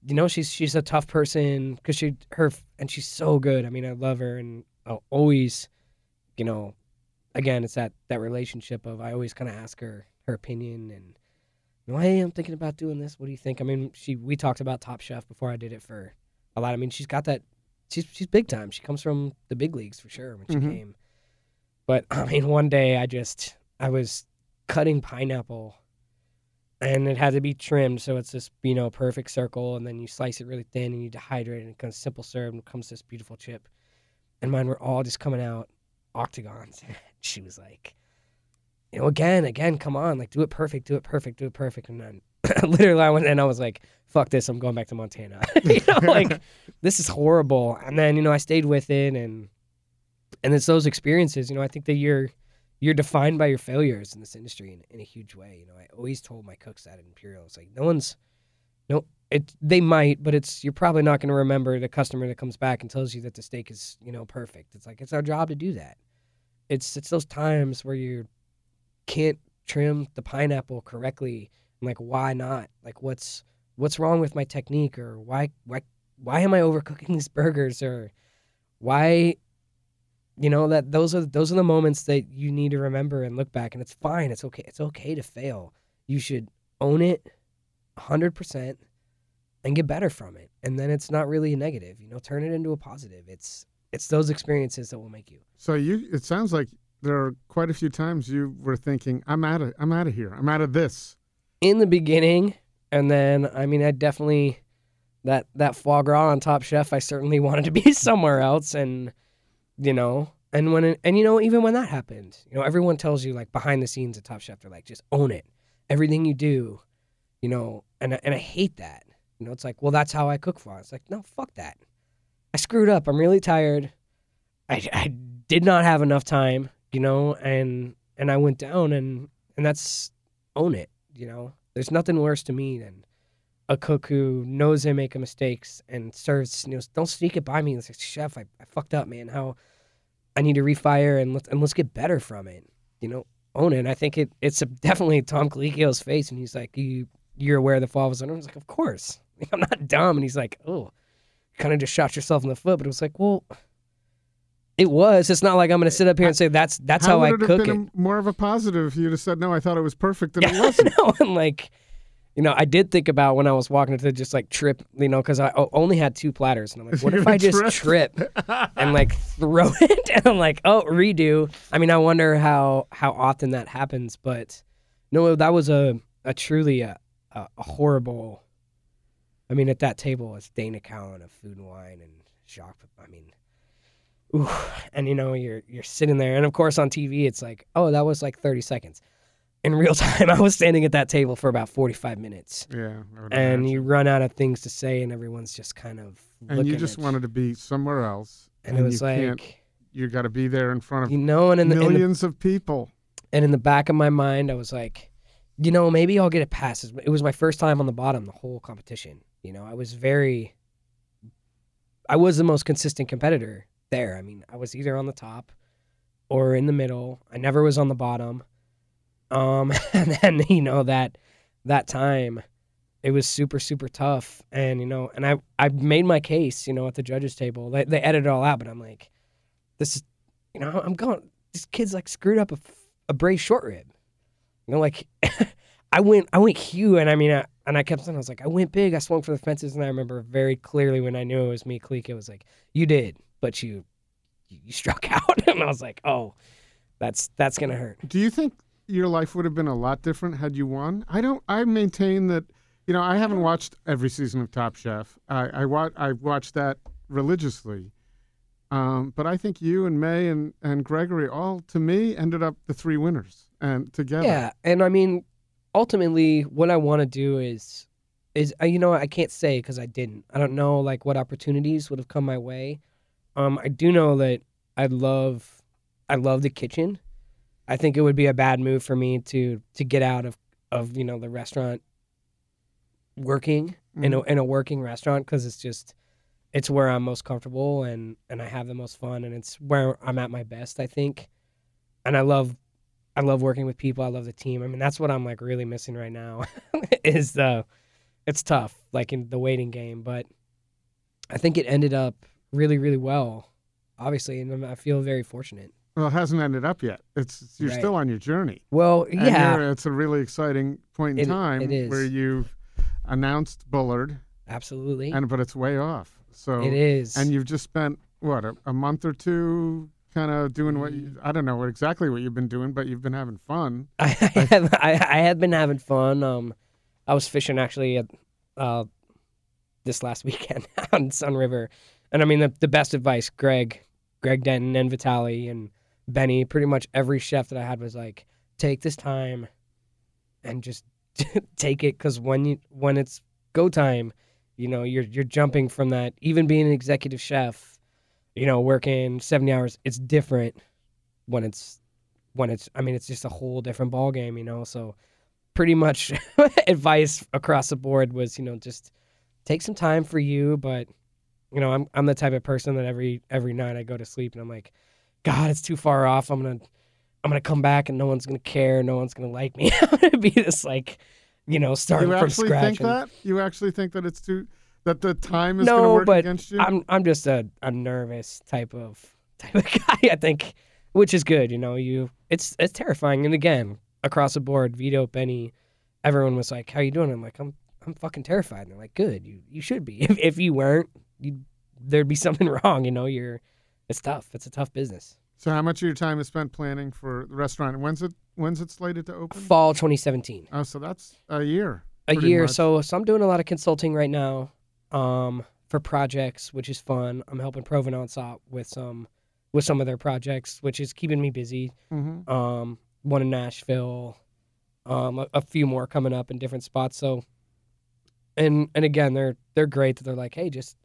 you know she's she's a tough person cuz she her and she's so good. I mean I love her and I'll always you know again it's that that relationship of I always kind of ask her her opinion and you know, hey, I'm thinking about doing this. What do you think? I mean, she we talked about Top Chef before I did it for a lot. I mean, she's got that she's she's big time. She comes from the big leagues for sure when she Mhm. came. But [LAUGHS] I mean, one day I just I was cutting pineapple, and it had to be trimmed so it's this you know perfect circle, and then you slice it really thin and you dehydrate it, and it comes simple serve and comes this beautiful chip. And mine were all just coming out octagons. [LAUGHS] she was like, you know, again, again, come on, like do it perfect, do it perfect, do it perfect, and then [LAUGHS] literally I went and I was like, fuck this, I'm going back to Montana. [LAUGHS] you know, like this is horrible. And then you know I stayed with it, and and it's those experiences. You know, I think that you're you're defined by your failures in this industry in, in a huge way. You know, I always told my cooks at Imperial, it's like no one's no it they might, but it's you're probably not going to remember the customer that comes back and tells you that the steak is you know perfect. It's like it's our job to do that. It's it's those times where you can't trim the pineapple correctly. I'm like, why not? Like, what's what's wrong with my technique, or why why why am I overcooking [LAUGHS] these burgers, or why you know that those are those are the moments that you need to remember and look back and it's fine it's okay it's okay to fail you should own it 100% and get better from it and then it's not really a negative you know turn it into a positive it's it's those experiences that will make you So you, it sounds like there are quite a few times you were thinking, "I'm out of, I'm out of here. I'm out of this." in the beginning and then i mean i definitely that that foie gras on top chef i certainly [LAUGHS] wanted to be somewhere else and you know and when and you know even when that happened you know everyone tells you like behind the scenes at top chef they're like just own it. Everything you do you know and I- and i hate that. You know it's like well that's how i cook for it's like no fuck that. I screwed up. I'm really tired. I i did not have enough time you know and and i went down and and that's own it you know. There's nothing worse to me than a cook who knows they make mistakes and serves you know don't sneak it by me. And say chef I, I fucked up man. How i need to refire and let's and let's get better from it you know own it. And i think it it's a, [LAUGHS] definitely tom colicchio's face and he's like you you're aware of the foie was under i was like of course. [LAUGHS] I'm not dumb. And he's like oh kind of just shot yourself in the foot. But it was like well it was. It's not like i'm gonna sit up here and say that's that's how, i would it cook have it. a- more of a positive if you'd have said, "No, I thought it was perfect," and [LAUGHS] it wasn't. no, and like, you know, I did think about when I was walking to just like trip, you know, because I only had two platters, and I'm like, what if [LAUGHS] I just trip [LAUGHS] and like throw [LAUGHS] it, and I'm like, oh, redo. I mean, I wonder how how often that happens, but no, that was a a truly a a, a horrible. I mean, at that table, it's Dana Cowin of Food and Wine and Jacques. I mean. Ooh, and you know you're you're sitting there, and of course on TV it's like, oh, that was like 30 seconds in real [LAUGHS] time, I was standing at that table for about 45 minutes. Yeah, And imagine. you run out of things to say, and everyone's just kind of. and you just wanted to be somewhere else, And it was you like, You got to be there in front of you know, and in, the, in the, millions of people. and in the back of my mind, I was like, you know, maybe I'll get a pass. It was my first time on the bottom the whole competition. You know, I was very. I was the most consistent competitor there. I mean, I was either on the top or in the middle. I never was on the bottom. Um, [LAUGHS] and then you know that that time, it was super super tough, and you know, and I I made my case, you know, at the judges table. They they edited it all out, but I'm like, this is, you know, I'm going. This kid's like screwed up a, a braised short rib. You know, like [LAUGHS] I went I went Hugh, and I mean, I, and I kept saying I was like, I went big. I swung for the fences, and I remember very clearly when I knew it was me, Cleek. It was like, you did, but you you struck [LAUGHS] out, and I was like, oh, that's that's gonna hurt. Do you think your life would have been a lot different had you won? I don't. I maintain that. You know, I haven't watched every season of Top Chef. I I watch I watched that religiously. Um, but I think you and Mei and, and Gregory all, to me, ended up the three winners and together. Yeah, and I mean, ultimately, what I want to do is, is uh, you know, I can't say because I didn't. I don't know like what opportunities would have come my way. Um, I do know that I love, I love the kitchen. I think it would be a bad move for me to to get out of of you know the restaurant working in a mm-hmm. in a working restaurant because it's just it's where I'm most comfortable and and I have the most fun and it's where I'm at my best I think. And I love I love working with people I love the team. I mean that's what I'm like really missing right now [LAUGHS] is the it's tough like in the waiting game but I think it ended up really really well obviously and I feel very fortunate Well, it hasn't ended up yet. It's you're Right. still on your journey. well And yeah it's a really exciting point in It- time it is. where you've announced Bullard, absolutely and but it's way off. So it is and you've just spent what a, a month or two kind of doing what Mm. you, I don't know what exactly what you've been doing, but you've been having fun. I, [LAUGHS] I have I, I had been having fun. Um, I was fishing actually at uh, this last [LAUGHS] weekend on Sunriver, and I mean the the best advice, Greg, Greg Denton and Vitaly and Benny, pretty much every chef that I had was like, take this time, and just [LAUGHS] take it because when you when it's go time, you know you're you're jumping from that. Even being an executive chef, you know working seventy hours, it's different when it's when it's I mean it's just a whole different ball game, you know. So pretty much [LAUGHS] advice across the board was, you know, just take some time for you, but you know, I'm I'm the type of person that every every night I go to sleep and I'm like, God, it's too far off. I'm gonna I'm gonna come back and no one's gonna care. No one's gonna like me. [LAUGHS] I'm gonna be this like, you know, starting You from actually scratch. think and- that? You actually think that it's too that the time is going to no, work but against you? I'm I'm just a, a nervous type of [LAUGHS] type of guy. I think, which is good. You know, you it's it's terrifying. And again, across the board, Vito, Benny, everyone was like, "How you doing?" I'm like, "I'm I'm fucking terrified." And they're like, "Good, you you should be. [LAUGHS] If if you weren't, you there'd be something wrong. You know, you're it's tough. It's a tough business." so how much of your time is spent planning for the restaurant? When's it when's it slated to open? Fall 2017. Oh, so that's a year. a year. much. So so I'm doing a lot of consulting right now, um, for projects, which is fun. I'm helping Provenance out with some with some of their projects, which is keeping me busy. hmm Um, one in Nashville, um, a, a few more coming up in different spots. So, and and again, they're they're great. That they're like, hey, just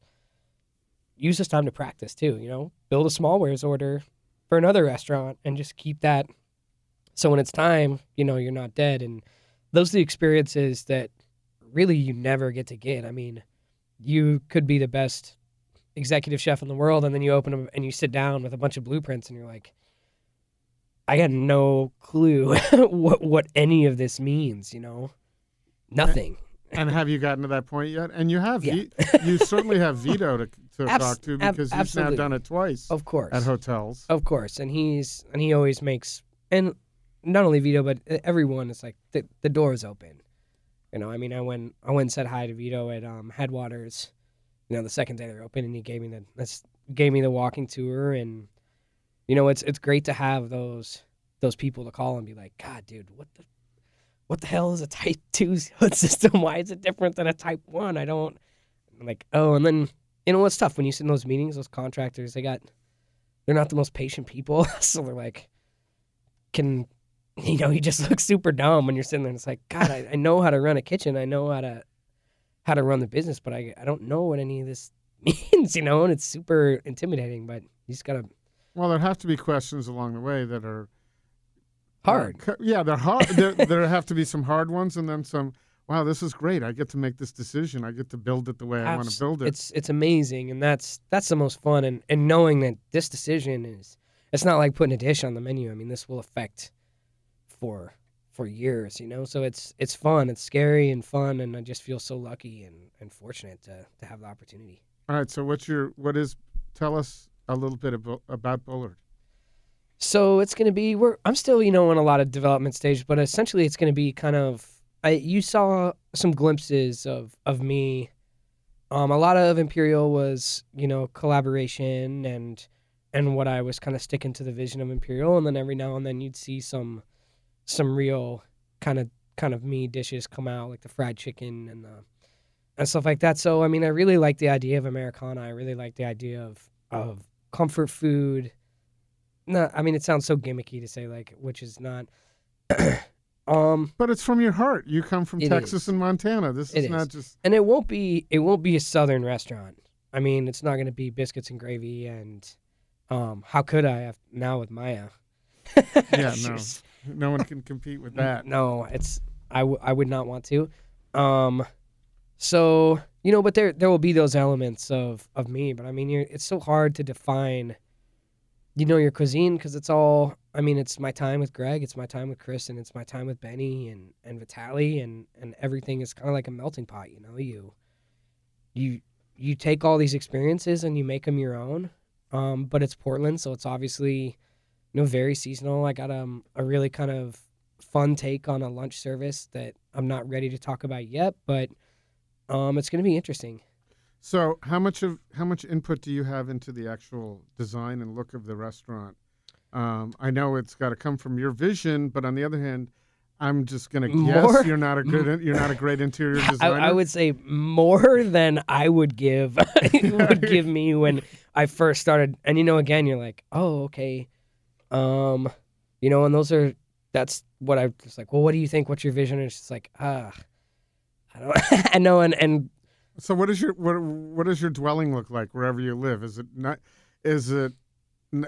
use this time to practice too. You know, build a small wares order for another restaurant, and just keep that. So when it's time, you know, you're not dead. And those are the experiences that really you never get to get. I mean, you could be the best executive chef in the world, and then you open them and you sit down with a bunch of blueprints, and you're like. I had no clue [LAUGHS] what what any of this means, you know. Nothing. And have you gotten to that point yet? And you have. Yeah. Vi- you certainly have Vito to, to Abs- talk to ab- because he's absolutely. now done it twice Of course. at hotels. Of course. And he's and he always makes and not only Vito but everyone is like the the door is open. You know, I mean I went I went and said hi to Vito at um Headwaters, you know, the second day they're open and he gave me the that's gave me the walking tour and you know, it's it's great to have those those people to call and be like, God, dude, what the what the hell is a type [LAUGHS] two hood system? [LAUGHS] Why is it different than a type one? I don't I'm like, oh, and then you know what's tough when you sit in those meetings, those contractors, they got they're not the most patient people. [LAUGHS] so they're like, can, you know, you just look super dumb when you're sitting there and it's like, God, I, I know how to run a kitchen. I know how to, how to run the business, but I, I don't know what any of this means, you know, and it's super intimidating, but you just gotta, Well, there have to be questions along the way that are hard. Yeah, they're hard. there, there [LAUGHS] have to be some hard ones, and then some. Wow, this is great! I get to make this decision. I get to build it the way I want to build it. It's, it's amazing. And that's, that's the most fun. And, and knowing that this decision is, it's not like putting a dish on the menu. I mean, this will affect for, for years, you know? So it's, it's fun. It's scary and fun. And I just feel so lucky and, and fortunate to, to have the opportunity. All right. So, what's your what is? Tell us a little bit about, about Bullard. So it's going to be we're I'm still you know in a lot of development stage, but essentially it's going to be kind of I you saw some glimpses of of me. Um, a lot of Imperial was you know collaboration and and what I was kind of sticking to the vision of Imperial, and then every now and then you'd see some some real kind of kind of me dishes come out like the fried chicken and the and stuff like that. So I mean I really like the idea of Americana. I really like the idea of of comfort food no, I mean it sounds so gimmicky to say like, which is not. [CLEARS THROAT] um, But it's from your heart. You come from Texas is. and Montana. This is is. not just. and it won't be it won't be a southern restaurant. I mean, it's not going to be biscuits and gravy and, um, how could I have now with Maya? Yeah, [LAUGHS] no, no one can compete with [LAUGHS] that. No, it's I, w- I would not want to. Um, so you know, but there there will be those elements of of me. But I mean, you're, it's so hard to define. You know your cuisine because it's all. I mean, it's my time with Greg, it's my time with Chris, and it's my time with Benny and and Vitaly, and and everything is kind of like a melting pot. You know, you you you take all these experiences and you make them your own. Um, but it's Portland, so it's obviously you know very seasonal. I got um a really kind of fun take on a lunch service that I'm not ready to talk about yet, but um, it's going to be interesting. So, how much of how much input do you have into the actual design and look of the restaurant? Um, I know it's got to come from your vision, but on the other hand, I'm just going to More- guess you're not a good you're not a great [LAUGHS] interior I, designer. I would say more than I would give [LAUGHS] would [LAUGHS] give me when I first started. And you know, again, you're like, oh, okay, um, you know, and those are that's what I was like. Well, what do you think? What's your vision? And it's just like, ah, I don't, I know, and and So what is your what what does your dwelling look like wherever you live? Is it not? Is it? uh,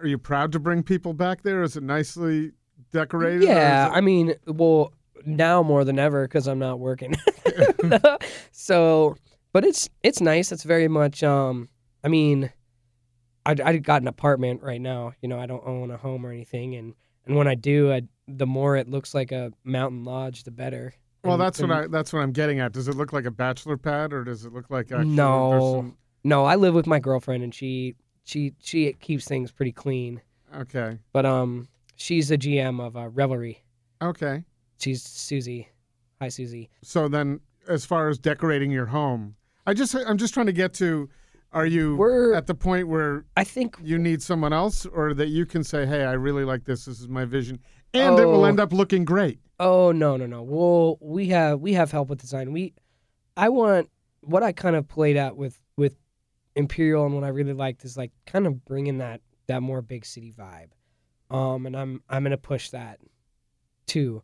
Are you proud to bring people back there? Is it nicely decorated? Yeah, it- I mean, well, now more than ever because I'm not working. [LAUGHS] [LAUGHS] so, but it's it's nice. It's very much. Um, I mean, I I got an apartment right now. You know, I don't own a home or anything, and and when I do, I, the more it looks like a mountain lodge, the better. Well, And- that's what I that's what I'm getting at. Does it look like a bachelor pad or does it look like actually No. some- No, I live with my girlfriend, and she she she keeps things pretty clean. okay. But um, she's the GM of uh, Revelry. Okay. She's Susie. Hi, Susie. So then as far as decorating your home, I just I'm just trying to get to are you We're- at the point where I think you need someone else or that you can say, "Hey, I really like this. This is my vision." And it will Oh. end up looking great. Oh no no no. Well, we have we have help with design. We, I want what I kind of played at with with Imperial and what I really liked is like kind of bringing that that more big city vibe. Um, and I'm I'm gonna push that too.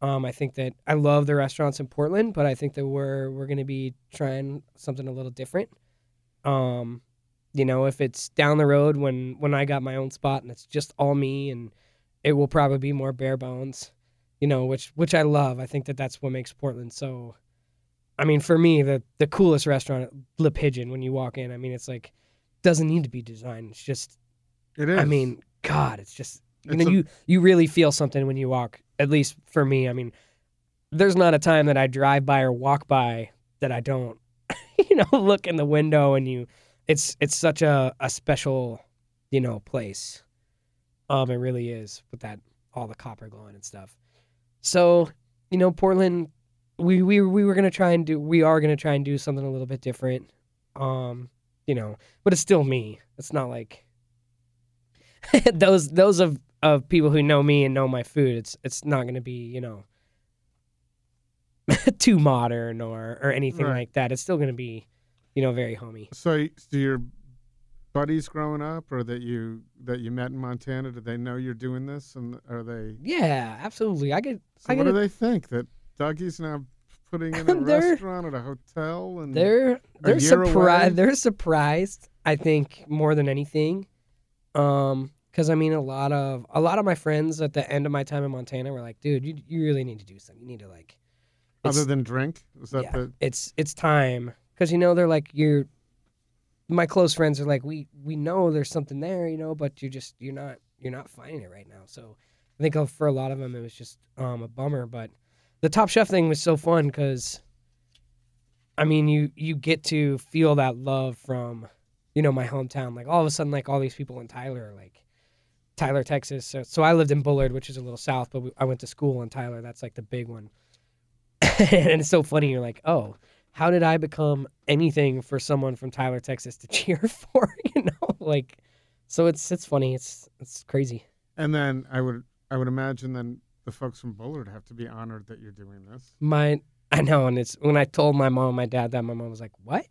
Um, I think that I love the restaurants in Portland, but I think that we're we're gonna be trying something a little different. Um, you know, if it's down the road when when I got my own spot and it's just all me and it will probably be more bare bones you know, which which I love. I think that that's what makes Portland so. I mean, for me, the the coolest restaurant, Le Pigeon, when you walk in, I mean, it's like doesn't need to be designed. It's just, It is. I mean, God, it's just you It's know, a- you you really feel something when you walk. At least for me, I mean, there's not a time that I drive by or walk by that I don't, [LAUGHS] you know, look in the window and you. It's it's such a a special, you know, place. Um, it really is with that all the copper glowing and stuff. So, you know, Portland, we we we were gonna try and do, we are gonna try and do something a little bit different. Um, you know, but it's still me. It's not like [LAUGHS] those those of of people who know me and know my food. It's it's not gonna be you know [LAUGHS] too modern or or anything Right. like that. It's still gonna be, you know, very homey. So, y- do your buddies growing up, or that you that you met in Montana, do they know you're doing this, and are they? Yeah, absolutely. I get So I what gotta- do they think that Dougie's now putting in a [LAUGHS] restaurant at a hotel? And They're they're surprised. They're surprised. I think more than anything, um, because I mean, a lot of a lot of my friends at the end of my time in Montana were like, "Dude, you you really need to do something. You need to like." other than drink, is that yeah, the? it's it's time because you know they're like you're. My close friends are like, we we know there's something there, you know, but you're just you're not you're not finding it right now. So I think for a lot of them it was just um, a bummer, but the Top Chef thing was so fun because, I mean, you you get to feel that love from, you know, my hometown. Like all of a sudden, like all these people in Tyler are like, Tyler, Texas. So, so I lived in Bullard, which is a little south, but we, I went to school in Tyler. That's like the big one. [LAUGHS] and it's so funny. You're like, oh, how did I become anything for someone from Tyler, Texas to [LAUGHS] cheer for? [LAUGHS] You know, like, so it's it's funny. It's it's crazy. And then I would I would imagine then the folks from Bullard have to be honored that you're doing this. My I know, and it's when I told my mom and my dad that, my mom was like, "What?"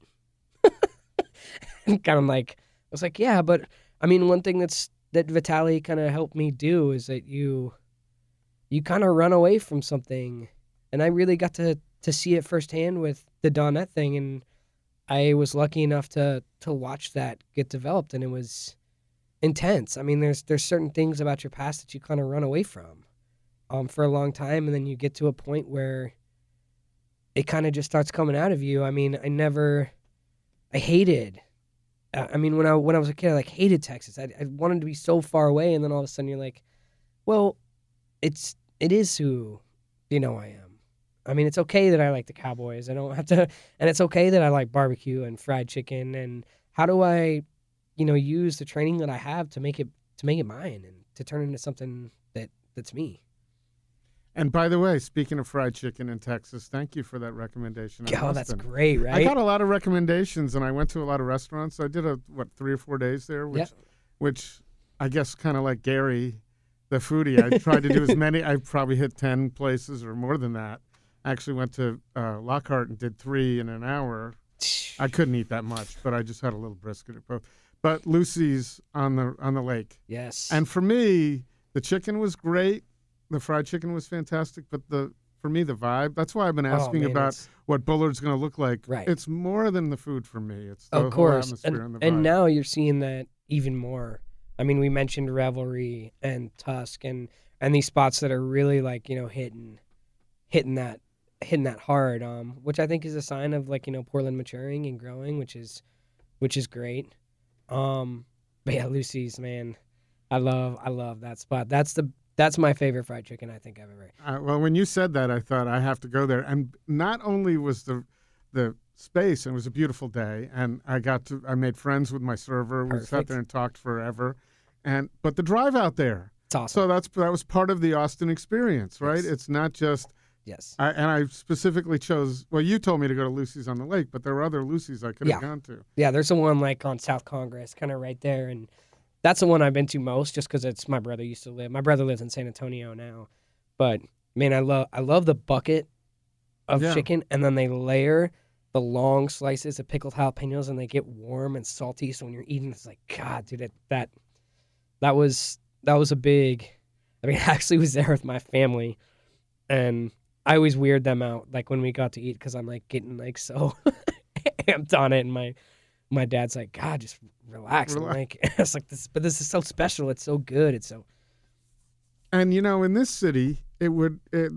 [LAUGHS] and kind of like, I was like, "Yeah," but I mean, one thing that's that Vitaly kind of helped me do is that you, you kind of run away from something, and I really got to to see it firsthand with the Donette thing, and I was lucky enough to to watch that get developed, and it was intense. I mean, there's there's certain things about your past that you kind of run away from, um, for a long time, and then you get to a point where it kind of just starts coming out of you. I mean, I never, I hated. uh, I mean, when I when I was a kid, I like hated Texas. I, I wanted to be so far away, and then all of a sudden, you're like, well, it's it is who, you know, I am. I mean, it's okay that I like the Cowboys. I don't have to, [LAUGHS] and it's okay that I like barbecue and fried chicken. And how do I, you know, use the training that I have to make it to make it mine and to turn it into something that that's me. And by the way, speaking of fried chicken in Texas, thank you for that recommendation. Oh, that's great, I got a lot of recommendations, and I went to a lot of restaurants. I did a what three or four days there, which, Yep. which I guess kind of like Gary, the foodie. I tried to do as [LAUGHS] many. I probably hit ten places or more than that. I actually went to uh, Lockhart and did three in an hour. I [SIGHS] couldn't eat that much, but I just had a little brisket or both. But Lucy's on the on the lake, yes. and for me, the chicken was great. The fried chicken was fantastic, but the for me the vibe. That's why I've been Oh, asking man, about it's- what Bullard's going to look like. Right. It's more than the food for me. It's the of whole course atmosphere and, and, the and now you're seeing that even more i mean we mentioned revelry and tusk and and these spots that are really like you know hitting hitting that hitting that hard, um, which I think is a sign of like you know Portland maturing and growing, which is which is great. Um, but yeah, Lucy's man, I love I love that spot. That's the that's my favorite fried chicken I think I've ever. Uh, well, when you said that, I thought I have to go there. And not only was the the space, and it was a beautiful day, and I got to I made friends with my server. We sat there and talked forever, and but the drive out there. Awesome. So that's that was part of the Austin experience, right? Yes. It's not just. Yes. I, and I specifically chose. Well, you told me to go to Lucy's on the Lake, but there were other Lucy's I could have Yeah. gone to. Yeah, there's the one like on South Congress, kind of right there, and that's the one I've been to most, just because it's my brother used to live. My brother lives in San Antonio now, but man, I love I love the bucket of Yeah. chicken, and then they layer the long slices of pickled jalapenos, and they get warm and salty. So when you're eating, it's like God, dude, that that that was that was a big. I mean, [LAUGHS] I actually was there with my family, and I always weird them out, like when we got to eat, because I'm like getting like so [LAUGHS] amped on it, and my my dad's like, God, just relax. Relax. like, [LAUGHS] it's like this, but this is so special. It's so good. It's so And you know, in this city, it would it,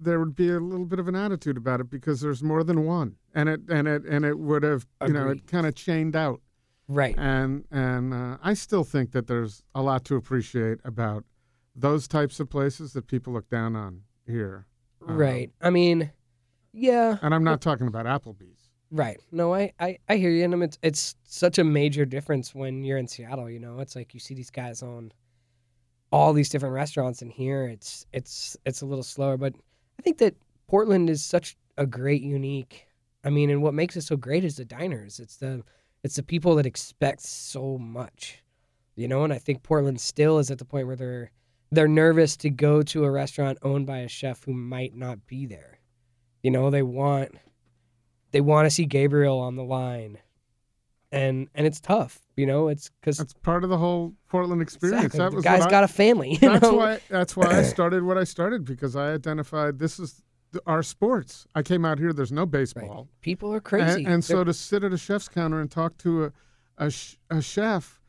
there would be a little bit of an attitude about it because there's more than one, and it and it and it would have you know it kind of chained out. right. And and uh, I still think that there's a lot to appreciate about those types of places that people look down on here. Um, Right. I mean, yeah. And I'm not talking about Applebee's. Right. No, I, I, I hear you. And it's, it's such a major difference when you're in Seattle, you know? It's like you see these guys on all these different restaurants and here it's it's it's a little slower, but I think that Portland is such a great unique I mean, and what makes it so great is the diners. It's the it's the people that expect so much. You know, and I think Portland still is at the point where they're they're nervous to go to a restaurant owned by a chef who might not be there. You know, they want they want to see Gabriel on the line, and and it's tough. You know, it's because That's part of the whole Portland experience. That the was guy's what I- got a family. That's know? why that's why I [COUGHS] started what I started because I identified this is our sports. I came out here. There's no Right. baseball, People are crazy. and, and so to sit at a chef's counter and talk to a a, sh- a chef,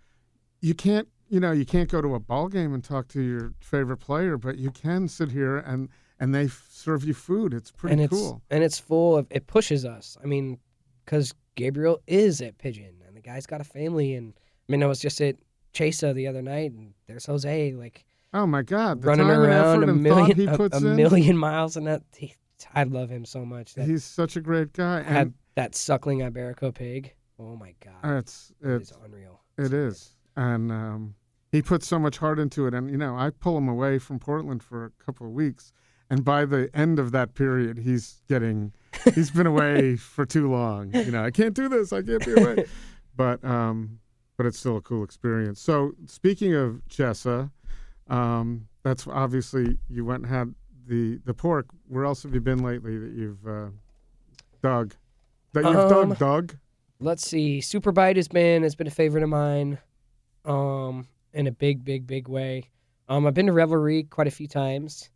you can't you know you can't go to a ball game and talk to your favorite player, but you can sit here and and they f- serve you food. It's pretty and it's cool. and it's full of it pushes us. I mean, because Gabriel is at Pigeon, and the guy's got a family, and I mean, I was just at Chesa the other night, and there's Jose like Oh my God! The running time around a million he a, puts a million miles, and that he, I love him so much. That He's such a great guy, and that suckling Iberico pig. Oh my god, it's it it's unreal. It So is, and um, he puts so much heart into it. And you know, I pull him away from Portland for a couple of weeks, and by the end of that period, he's getting he's been away [LAUGHS] for too long. You know, I can't do this. I can't be away. [LAUGHS] but um, but it's still a cool experience. So speaking of Chesa, um, that's obviously you went and had the the pork. Where else have you been lately that you've uh, dug? That you've Um, dug, dug. Let's see. Superbite has been has been a favorite of mine, um, in a big, big, big way. Um, I've been to Revelry quite a few times,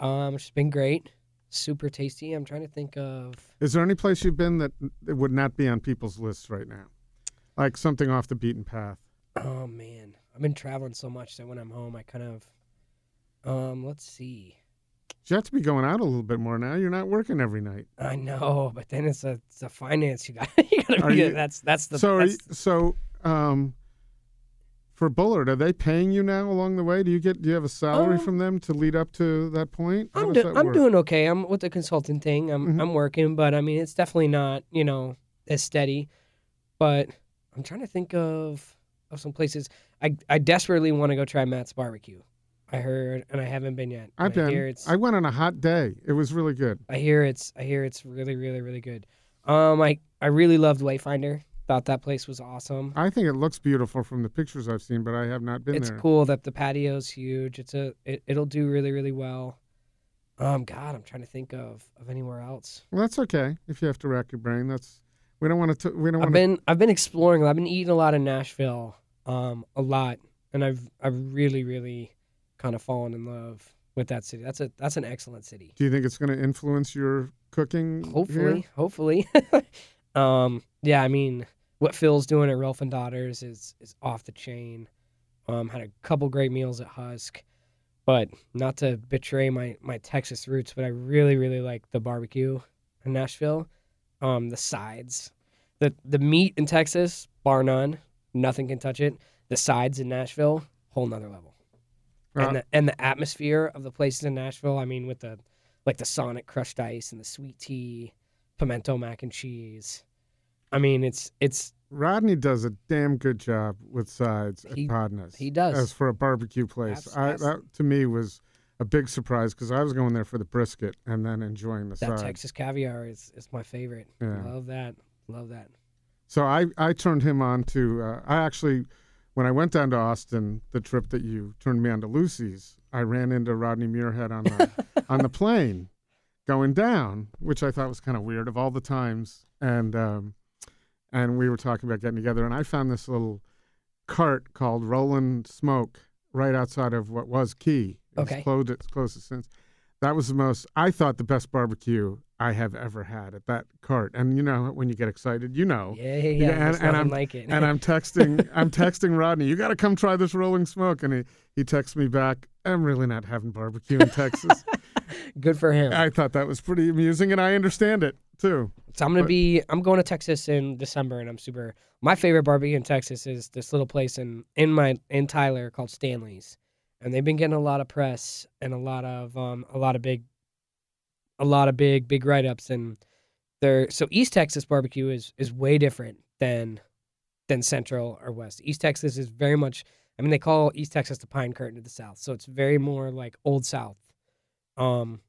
um, which has been great. Super tasty. I'm trying to think of. Is there any place you've been that that would not be on people's lists right now? Like something off the beaten path. Oh man, I've been traveling so much that when I'm home, I kind of. Um, let's see. You have to be going out a little bit more now. You're not working every night. I know, but then it's a it's a finance you got. [LAUGHS] you gotta Are be, you- that's that's the so, that's, you- so um, for Bullard, are they paying you now along the way? Do you get do you have a salary Um, from them to lead up to that point? How I'm, do- that I'm doing okay. I'm with the consulting thing. I'm Mhm. I'm working, but I mean it's definitely not you know as steady. But I'm trying to think of of some places. I I desperately want to go try Matt's barbecue. I heard, and I haven't been yet. I've And I been. it's I went on a hot day. It was really good. I hear it's I hear it's really really really good. Um, I I really loved Wayfinder. Thought that place was awesome. I think it looks beautiful from the pictures I've seen, but I have not been it's there. It's cool that the patio's huge. It's a it, it'll do really really well. Um, God, I'm trying to think of of anywhere else. Well, that's okay if you have to rack your brain. That's we don't want to. We don't I've want to. been I've been exploring. I've been eating a lot in Nashville, um, a lot, and I've I've really really kind of fallen in love with that city. That's a that's an excellent city. Do you think it's going to influence your cooking? Hopefully, here? hopefully. [LAUGHS] um, yeah, I mean, what Phil's doing at Rolf and Daughters is is off the chain. Um, had a couple great meals at Husk. but not to betray my my Texas roots, but I really really like the barbecue in Nashville. Um, the sides, the the meat in Texas, bar none, nothing can touch it. The sides in Nashville, whole nother level. Uh, and the and the atmosphere of the places in Nashville. I mean, with the like the Sonic crushed ice and the sweet tea, pimento mac and cheese. I mean, it's it's Rodney does a damn good job with sides He- at Podnah's. he does. As for a barbecue place, That's- I, that's- that to me was a big surprise because I was going there for the brisket and then enjoying the that sides. Texas caviar is is my favorite. Yeah. Love that. Love that. So I, I turned him on to. Uh, I actually, when I went down to Austin, the trip that you turned me on to Lucy's, I ran into Rodney Muirhead on the [LAUGHS] on the plane going down, which I thought was kind of weird of all the times. And um, and we were talking about getting together, and I found this little cart called Roland Smoke right outside of what was Key. It's Okay. closed. It's closed it since. That was the most. I thought the best barbecue I have ever had at that cart. And you know when you get excited, you know. Yeah, yeah, yeah. Yeah, and- and I'm- like it. And I'm texting, [LAUGHS] I'm texting Rodney. You got to come try this Rolling Smoke. And he he texts me back. I'm really not having barbecue in Texas. [LAUGHS] Good for him. I thought that was pretty amusing, and I understand it too. So I'm gonna But- be I'm going to Texas in December and I'm super my favorite barbecue in Texas is this little place in in my in Tyler called Stanley's. And they've been getting a lot of press and a lot of um a lot of big a lot of big big write ups and they're so East Texas barbecue is is way different than than Central or West. East Texas is very much I mean they call East Texas the pine curtain of the South. So it's very more like old South. Um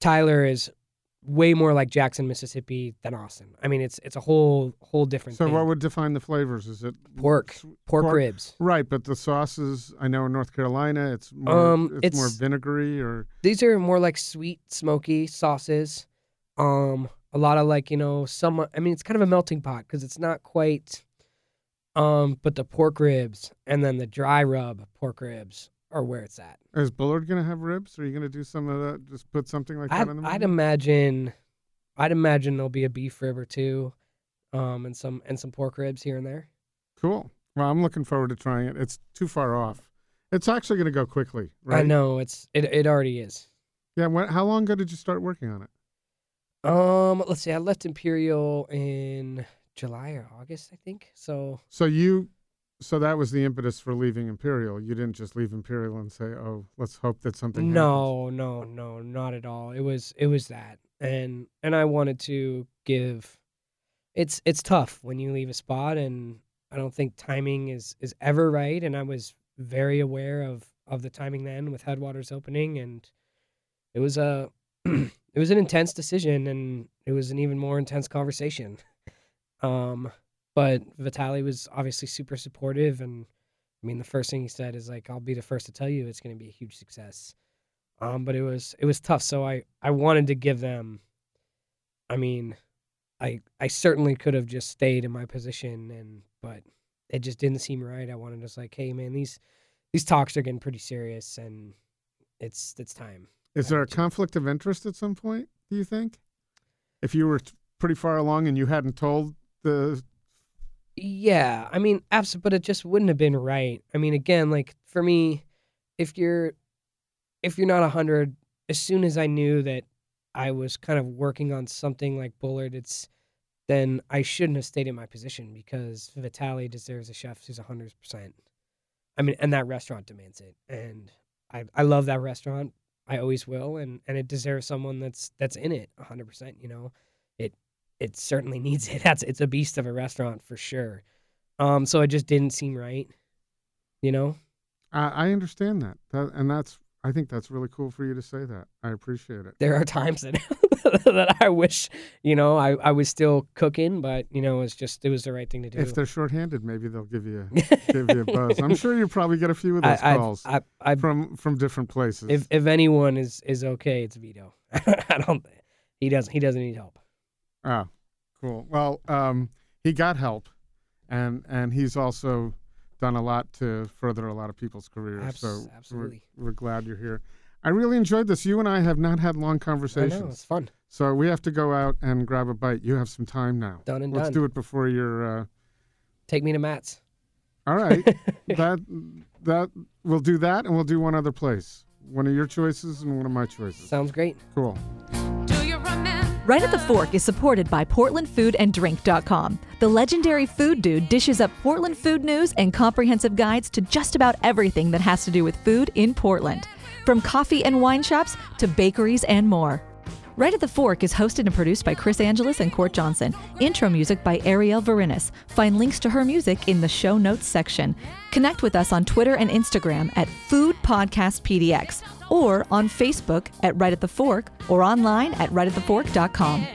Tyler is way more like Jackson, Mississippi than Austin. I mean, it's it's a whole whole different So thing. what would define the flavors? Is it pork, pork, pork- ribs. Right, but the sauces I know in North Carolina it's more Um, it's, more vinegary or These are more like sweet, smoky sauces. Um, a lot of like you know some. I mean, it's kind of a melting pot because it's not quite. Um, but the pork ribs and then the dry rub pork ribs are where it's at. is Bullard gonna have ribs? Are you gonna do some of that? Just put something like that I'd, in the I'd imagine, I'd imagine there'll be a beef rib or two, um, and some and some pork ribs here and there. Cool. Well, I'm looking forward to trying it. It's too far off. It's actually gonna go quickly, right? I know it's it it already is. Yeah. When, how long ago did you start working on it? Um, let's see. I left Imperial in July or August, I think. So So you, so that was the impetus for leaving Imperial. You didn't just leave Imperial and say, "Oh, let's hope that something." happens." no, no, no, not at all. It was it was that, and and I wanted to give. It's it's tough when you leave a spot, and I don't think timing is is ever right. And I was very aware of of the timing then with Headwaters opening, and it was a [CLEARS THROAT] it was an intense decision, and it was an even more intense conversation. [LAUGHS] Um, but Vitaly was obviously super supportive, and I mean, the first thing he said is like, "I'll be the first to tell you it's going to be a huge success." Um, but it was it was tough. So I I wanted to give them. I mean, I I certainly could have just stayed in my position, and but it just didn't seem right. I wanted to just like, hey man, these these talks are getting pretty serious, and it's it's time. Is there a conflict of interest at some point? Do you think? If you were pretty far along and you hadn't told the Yeah, I mean, absolutely, but it just wouldn't have been right. I mean, again, like for me, if you're if you're not a hundred, as soon as I knew that I was kind of working on something like Bullard, it's then I shouldn't have stayed in my position because Vitaly deserves a chef who's a hundred percent. I mean, and that restaurant demands it, and I I love that restaurant. I always will, and and it deserves someone that's that's in it a hundred percent. You know, it it certainly [LAUGHS] needs it. That's it's a beast of a restaurant for sure. Um, so it just didn't seem right. You know, I, I understand that. that, and that's I think that's really cool for you to say that. I appreciate it. there are [LAUGHS] times that [LAUGHS] that I wish, you know, I, I was still cooking, but you know, it's just it was the right thing to do. If they're shorthanded, maybe they'll give you a, give you a buzz. I'm sure you probably get a few of those I, calls I, I, I, from from different places. if if anyone is is okay, it's Vito. I don't. He doesn't. He doesn't need help. Oh, cool. Well, um, he got help, and and he's also done a lot to further a lot of people's careers. Abs- so we're- absolutely. we're, glad you're here. I really enjoyed this. You and I have not had long I conversations, know it's fun. so we have to go out and grab a bite. You have some time now. Done and Let's done. do it before you're. Uh, Take me to Matt's. all right. [LAUGHS] that that we'll do that, and we'll do one other place. one of your choices and one of my choices. Sounds great. Cool. Right at the Fork is supported by PortlandFoodAndDrink.com. The legendary food dude dishes up Portland food news and comprehensive guides to just about everything that has to do with food in Portland, from coffee and wine shops to bakeries and more. Right at the Fork is hosted and produced by Chris Angelus and Court Johnson. Intro music by Arielle Verinis. Find links to her music in the show notes section. Connect with us on Twitter and Instagram at Food Podcast PDX or on Facebook at Right at the Fork or online at rightatthefork.com.